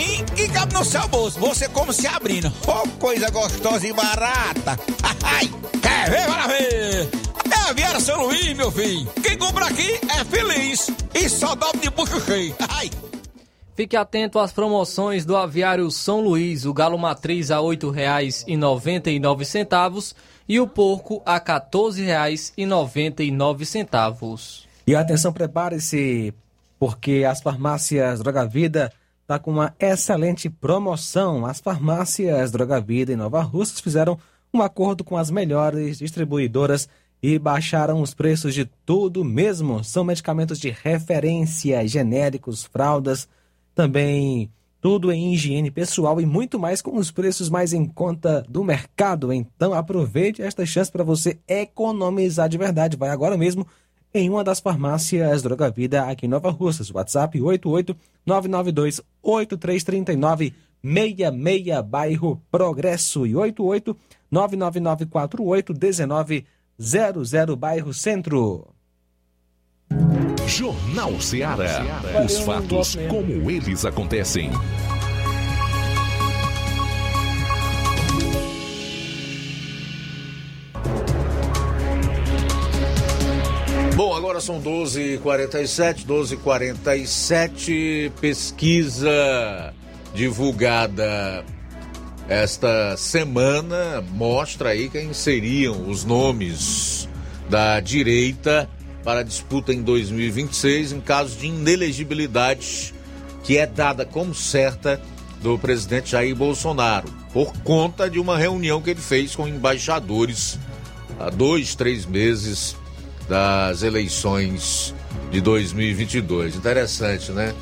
precinho que cabe no seu bolso. Você como se abrindo. Oh, coisa gostosa e barata. Ai, quer ver? Bora ver. É a Viera São Luís, meu filho. Quem compra aqui é feliz. E só dobra de bucho cheio. Ai. Fique atento às promoções do Aviário São Luís. O galo matriz a R$ 8,99 e o porco a R$ 14,99. E atenção, prepare-se, porque as farmácias Droga Vida está com uma excelente promoção. As farmácias Droga Vida em Nova Russas fizeram um acordo com as melhores distribuidoras e baixaram os preços de tudo mesmo. São medicamentos de referência, genéricos, fraldas, também tudo em higiene pessoal e muito mais com os preços mais em conta do mercado. Então aproveite esta chance para você economizar de verdade. Vai agora mesmo em uma das farmácias Droga Vida aqui em Nova Russas. WhatsApp 88992 8339 66 bairro Progresso e 88 99948 1900 bairro Centro. Jornal Ceará. Os fatos como eles acontecem. Bom, agora são 12h47, 12h47, pesquisa divulgada esta semana mostra aí quem seriam os nomes da direita para disputa em 2026 em caso de inelegibilidade que é dada como certa do presidente Jair Bolsonaro por conta de uma reunião que ele fez com embaixadores há dois, três meses das eleições de 2022. Interessante, né?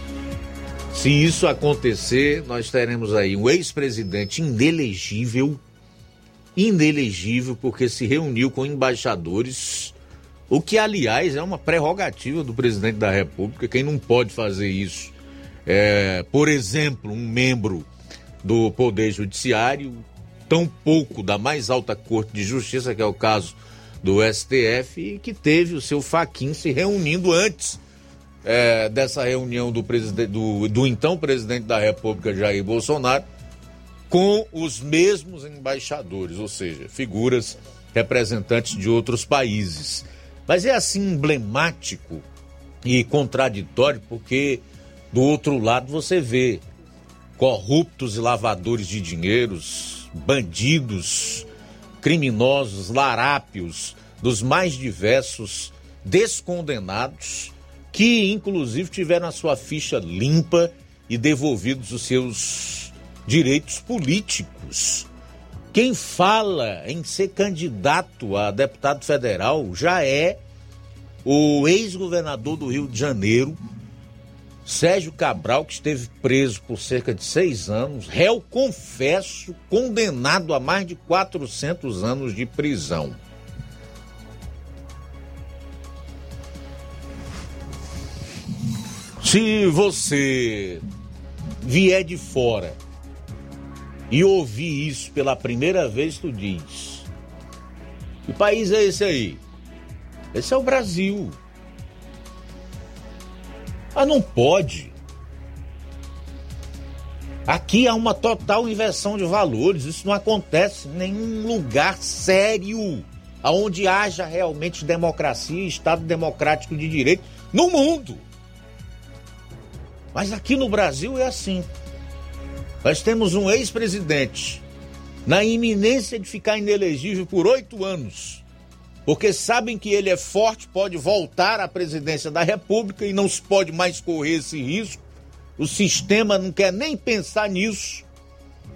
Se isso acontecer, nós teremos aí um ex-presidente inelegível, inelegível porque se reuniu com embaixadores, o que aliás é uma prerrogativa do presidente da República. Quem não pode fazer isso é, por exemplo, um membro do Poder Judiciário, tão pouco da mais alta Corte de Justiça, que é o caso do STF, que teve o seu Faquin se reunindo antes é, dessa reunião do, do, do então presidente da República, Jair Bolsonaro, com os mesmos embaixadores, ou seja, figuras representantes de outros países. Mas é assim emblemático e contraditório porque do outro lado você vê corruptos e lavadores de dinheiros, bandidos, criminosos, larápios dos mais diversos, descondenados, que inclusive tiveram a sua ficha limpa e devolvidos os seus direitos políticos. Quem fala em ser candidato a deputado federal já é o ex-governador do Rio de Janeiro, Sérgio Cabral, que esteve preso por cerca de seis anos, réu confesso, condenado a mais de 400 anos de prisão. Se você vier de fora e ouvir isso pela primeira vez, tu diz: Que país é esse aí? Esse é o Brasil. Ah, não pode. Aqui há uma total inversão de valores. Isso não acontece em nenhum lugar sério aonde haja realmente democracia, Estado democrático de direito no mundo. Mas aqui no Brasil é assim. Nós temos um ex-presidente na iminência de ficar inelegível por oito anos, porque sabem que ele é forte, pode voltar à presidência da República e não se pode mais correr esse risco. O sistema não quer nem pensar nisso.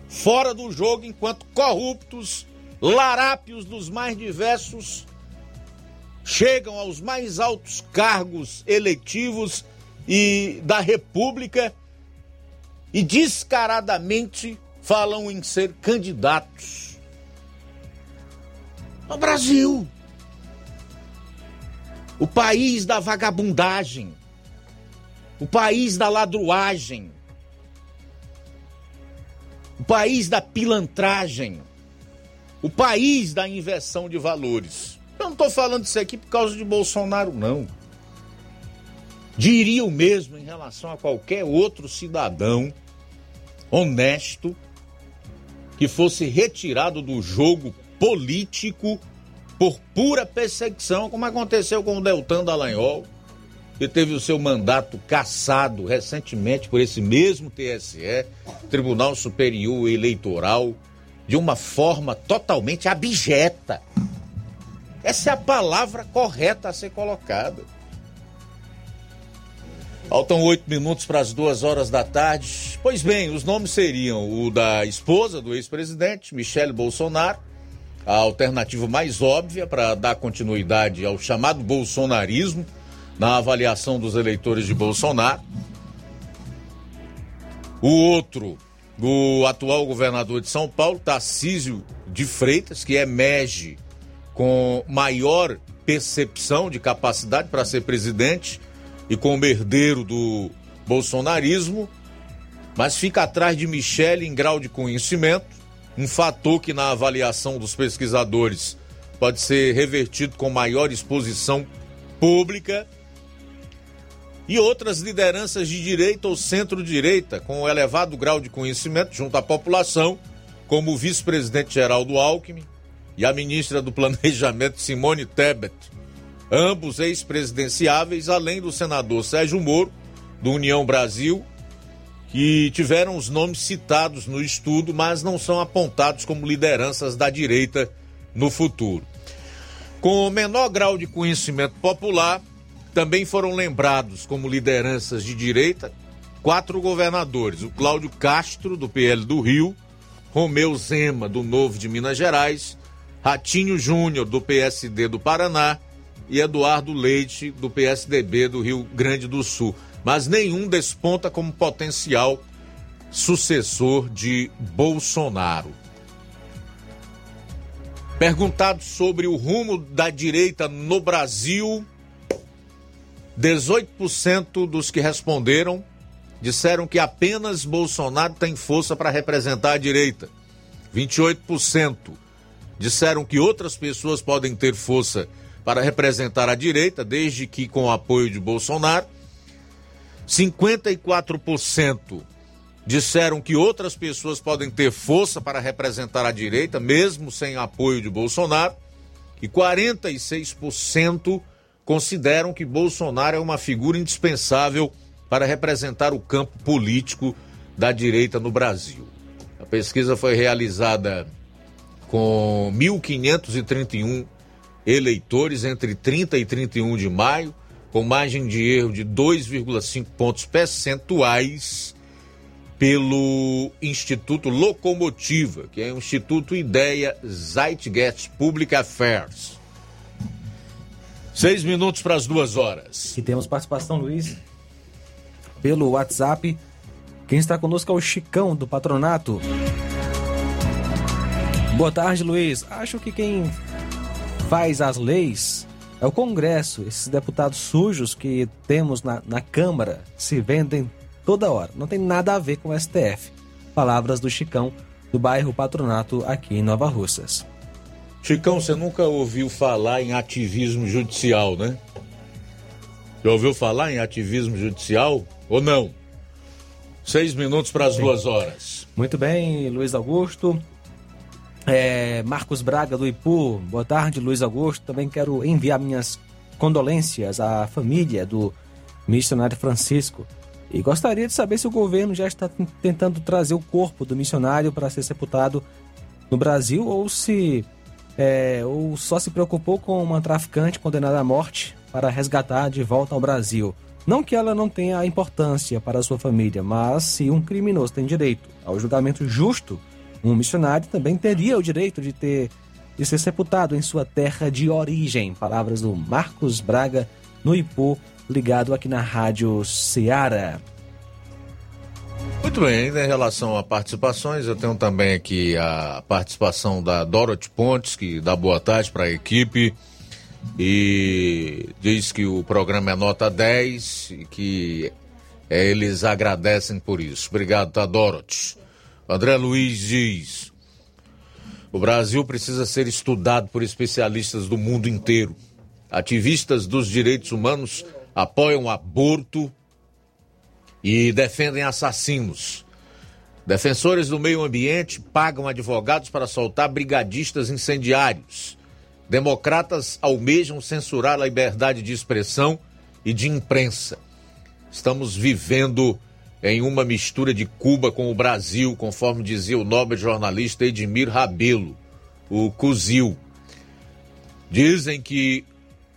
Fora do jogo, enquanto corruptos, larápios dos mais diversos chegam aos mais altos cargos eletivos e da República e descaradamente falam em ser candidatos. No Brasil, o país da vagabundagem, o país da ladruagem, o país da pilantragem, o país da inversão de valores. Eu não estou falando isso aqui por causa de Bolsonaro, não. Diria o mesmo em relação a qualquer outro cidadão honesto que fosse retirado do jogo político por pura perseguição, como aconteceu com o Deltan Dallagnol, que teve o seu mandato cassado recentemente por esse mesmo TSE, Tribunal Superior Eleitoral, de uma forma totalmente abjeta. Essa é a palavra correta a ser colocada. Faltam oito minutos para as duas horas da tarde. Pois bem, os nomes seriam o da esposa do ex-presidente, Michele Bolsonaro, a alternativa mais óbvia para dar continuidade ao chamado bolsonarismo na avaliação dos eleitores de Bolsonaro. O outro, o atual governador de São Paulo, Tarcísio de Freitas, que emerge com maior percepção de capacidade para ser presidente e como herdeiro do bolsonarismo, mas fica atrás de Michele em grau de conhecimento, um fator que na avaliação dos pesquisadores pode ser revertido com maior exposição pública. E outras lideranças de direita ou centro-direita, com elevado grau de conhecimento junto à população, como o vice-presidente Geraldo Alckmin e a ministra do Planejamento Simone Tebet, ambos ex-presidenciáveis, além do senador Sérgio Moro, do União Brasil, que tiveram os nomes citados no estudo, mas não são apontados como lideranças da direita no futuro. Com menor grau de conhecimento popular, também foram lembrados como lideranças de direita quatro governadores: o Cláudio Castro, do PL do Rio, Romeu Zema, do Novo de Minas Gerais, Ratinho Júnior, do PSD do Paraná e Eduardo Leite, do PSDB do Rio Grande do Sul. Mas nenhum desponta como potencial sucessor de Bolsonaro. Perguntado sobre o rumo da direita no Brasil, 18% dos que responderam disseram que apenas Bolsonaro tem força para representar a direita. 28% disseram que outras pessoas podem ter força para representar a direita, desde que com o apoio de Bolsonaro. 54% disseram que outras pessoas podem ter força para representar a direita, mesmo sem apoio de Bolsonaro. E 46% consideram que Bolsonaro é uma figura indispensável para representar o campo político da direita no Brasil. A pesquisa foi realizada com 1.531 eleitores entre 30 e 31 de maio, com margem de erro de 2,5 pontos percentuais pelo Instituto Locomotiva, que é o Instituto Ideia Zeitgeist Public Affairs. Seis minutos para as duas horas. E temos participação, Luiz, pelo WhatsApp. Quem está conosco é o Chicão, do Patronato. Boa tarde, Luiz. Acho que quem faz as leis é o Congresso. Esses deputados sujos que temos na, na Câmara se vendem toda hora. Não tem nada a ver com o STF. Palavras do Chicão, do bairro Patronato, aqui em Nova Russas. Chicão, você nunca ouviu falar em ativismo judicial, né? Já ouviu falar em ativismo judicial ou não? Seis minutos para as duas horas. Muito bem, Luiz Augusto. É, Marcos Braga do Ipu, boa tarde, Luiz Augusto. Também quero enviar minhas condolências à família do missionário Francisco. E gostaria de saber se o governo já está tentando trazer o corpo do missionário para ser sepultado no Brasil ou se é, ou só se preocupou com uma traficante condenada à morte para resgatar de volta ao Brasil. Não que ela não tenha importância para a sua família, mas se um criminoso tem direito ao julgamento justo, um missionário também teria o direito de ter de ser sepultado em sua terra de origem. Palavras do Marcos Braga no Ipu, ligado aqui na Rádio Ceará. Muito bem, em relação a participações, eu tenho também aqui a participação da Dorothy Pontes, que dá boa tarde para a equipe e diz que o programa é nota 10 e que é, eles agradecem por isso. Obrigado, tá, Dorothy. André Luiz diz: o Brasil precisa ser estudado por especialistas do mundo inteiro. Ativistas dos direitos humanos apoiam aborto e defendem assassinos. Defensores do meio ambiente pagam advogados para soltar brigadistas incendiários. Democratas almejam censurar a liberdade de expressão e de imprensa. Estamos vivendo em uma mistura de Cuba com o Brasil, conforme dizia o nobre jornalista Edmir Rabelo, o Cuzil. Dizem que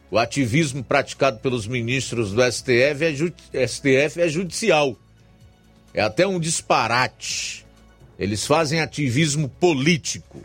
o ativismo praticado pelos ministros do STF é, ju STF é judicial. É até um disparate. Eles fazem ativismo político.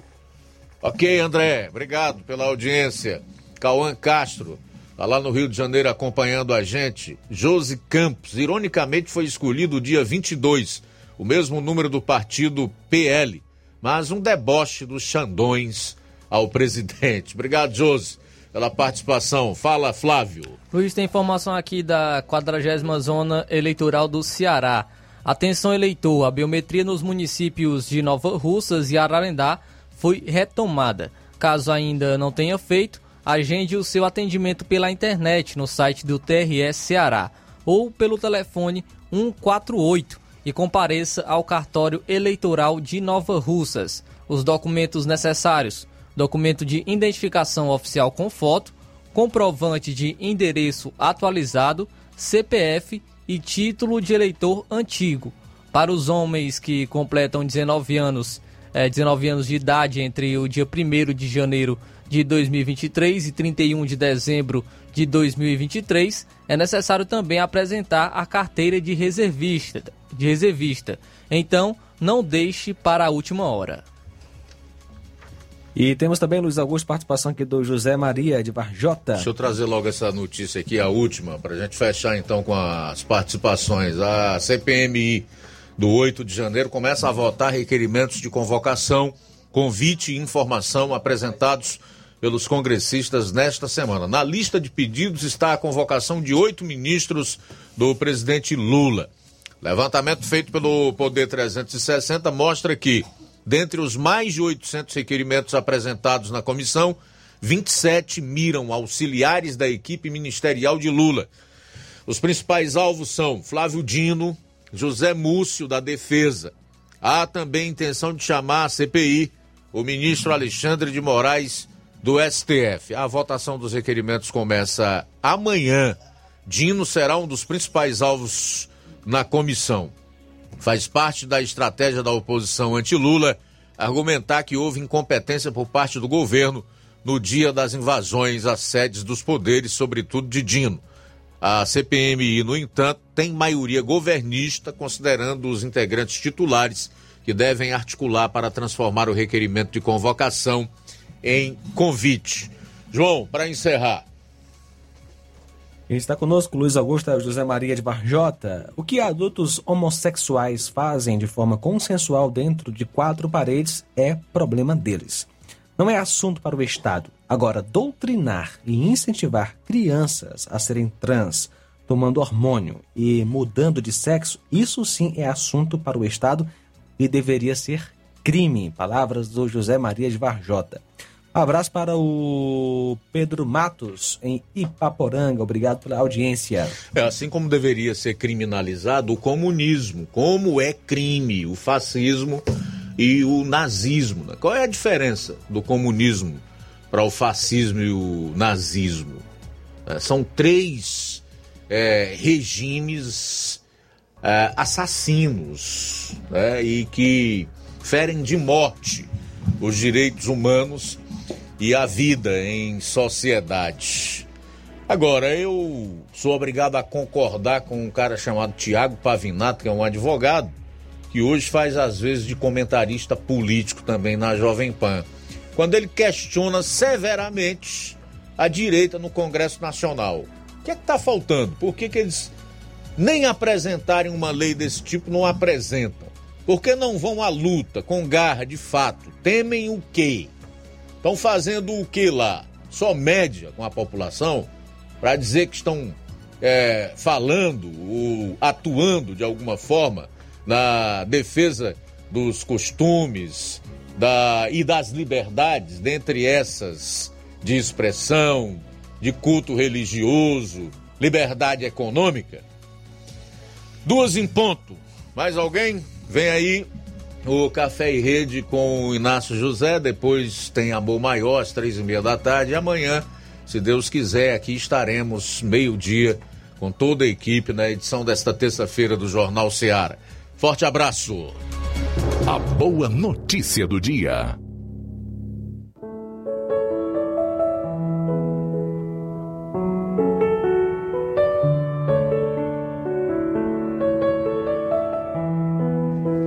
Ok, André, obrigado pela audiência. Cauã Castro, tá lá no Rio de Janeiro acompanhando a gente. Josi Campos, ironicamente foi escolhido o dia 22, o mesmo número do partido PL, mas um deboche dos Xandões ao presidente. Obrigado, Josi pela participação. Fala, Flávio. Luiz, tem informação aqui da 40 Zona Eleitoral do Ceará. Atenção, eleitor, a biometria nos municípios de Nova Russas e Ararendá foi retomada. Caso ainda não tenha feito, agende o seu atendimento pela internet no site do TRS Ceará ou pelo telefone 148 e compareça ao cartório eleitoral de Nova Russas. Os documentos necessários: documento de identificação oficial com foto, comprovante de endereço atualizado, CPF e título de eleitor antigo. Para os homens que completam 19 anos, é, 19 anos de idade entre o dia 1 de janeiro de 2023 e 31 de dezembro de 2023, é necessário também apresentar a carteira de reservista. De reservista. Então, não deixe para a última hora. E temos também, Luiz Augusto, participação aqui do José Maria de Varjota. Deixa eu trazer logo essa notícia aqui, a última, para a gente fechar então com as participações. A CPMI do 8 de janeiro começa a votar requerimentos de convocação, convite e informação apresentados pelos congressistas nesta semana. Na lista de pedidos está a convocação de oito ministros do presidente Lula. Levantamento feito pelo Poder 360 mostra que, dentre os mais de 800 requerimentos apresentados na comissão, 27 miram auxiliares da equipe ministerial de Lula. Os principais alvos são Flávio Dino, José Múcio, da Defesa. Há também intenção de chamar a CPI o ministro Alexandre de Moraes, do STF. A votação dos requerimentos começa amanhã. Dino será um dos principais alvos na comissão. Faz parte da estratégia da oposição anti-Lula argumentar que houve incompetência por parte do governo no dia das invasões às sedes dos poderes, sobretudo de Dino. A CPMI, no entanto, tem maioria governista, considerando os integrantes titulares que devem articular para transformar o requerimento de convocação em convite. João, para encerrar, Está conosco Luiz Augusto José Maria de Barjota. O que adultos homossexuais fazem de forma consensual dentro de quatro paredes é problema deles. Não é assunto para o Estado. Agora, doutrinar e incentivar crianças a serem trans, tomando hormônio e mudando de sexo, isso sim é assunto para o Estado e deveria ser crime. Palavras do José Maria de Varjota. Abraço para o Pedro Matos, em Ipaporanga. Obrigado pela audiência. É assim como deveria ser criminalizado o comunismo, como é crime o fascismo e o nazismo. Né? Qual é a diferença do comunismo para o fascismo e o nazismo? É, são três é, regimes é, assassinos né? e que ferem de morte os direitos humanos e a vida em sociedade. Agora, eu sou obrigado a concordar com um cara chamado Tiago Pavinato, que é um advogado, que hoje faz às vezes de comentarista político também na Jovem Pan, quando ele questiona severamente a direita no Congresso Nacional. O que é que está faltando? Por que, que eles nem apresentarem uma lei desse tipo não apresentam? Por que não vão à luta com garra de fato? Temem o quê? Estão fazendo o que lá? Só média com a população para dizer que estão é, falando ou atuando de alguma forma na defesa dos costumes da, e das liberdades, dentre essas de expressão, de culto religioso, liberdade econômica? Duas em ponto. Mais alguém? Vem aí o Café e Rede com o Inácio José, depois tem Amor Maior às três e meia da tarde. E amanhã, se Deus quiser, aqui estaremos meio-dia com toda a equipe na edição desta terça-feira do Jornal Seara. Forte abraço. A boa notícia do dia.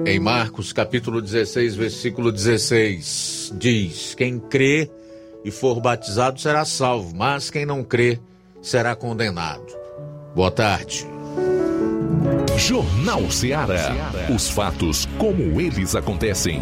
Em Marcos capítulo 16, versículo 16, diz: Quem crê e for batizado será salvo, mas quem não crê será condenado. Boa tarde. Jornal Ceará. Os fatos como eles acontecem.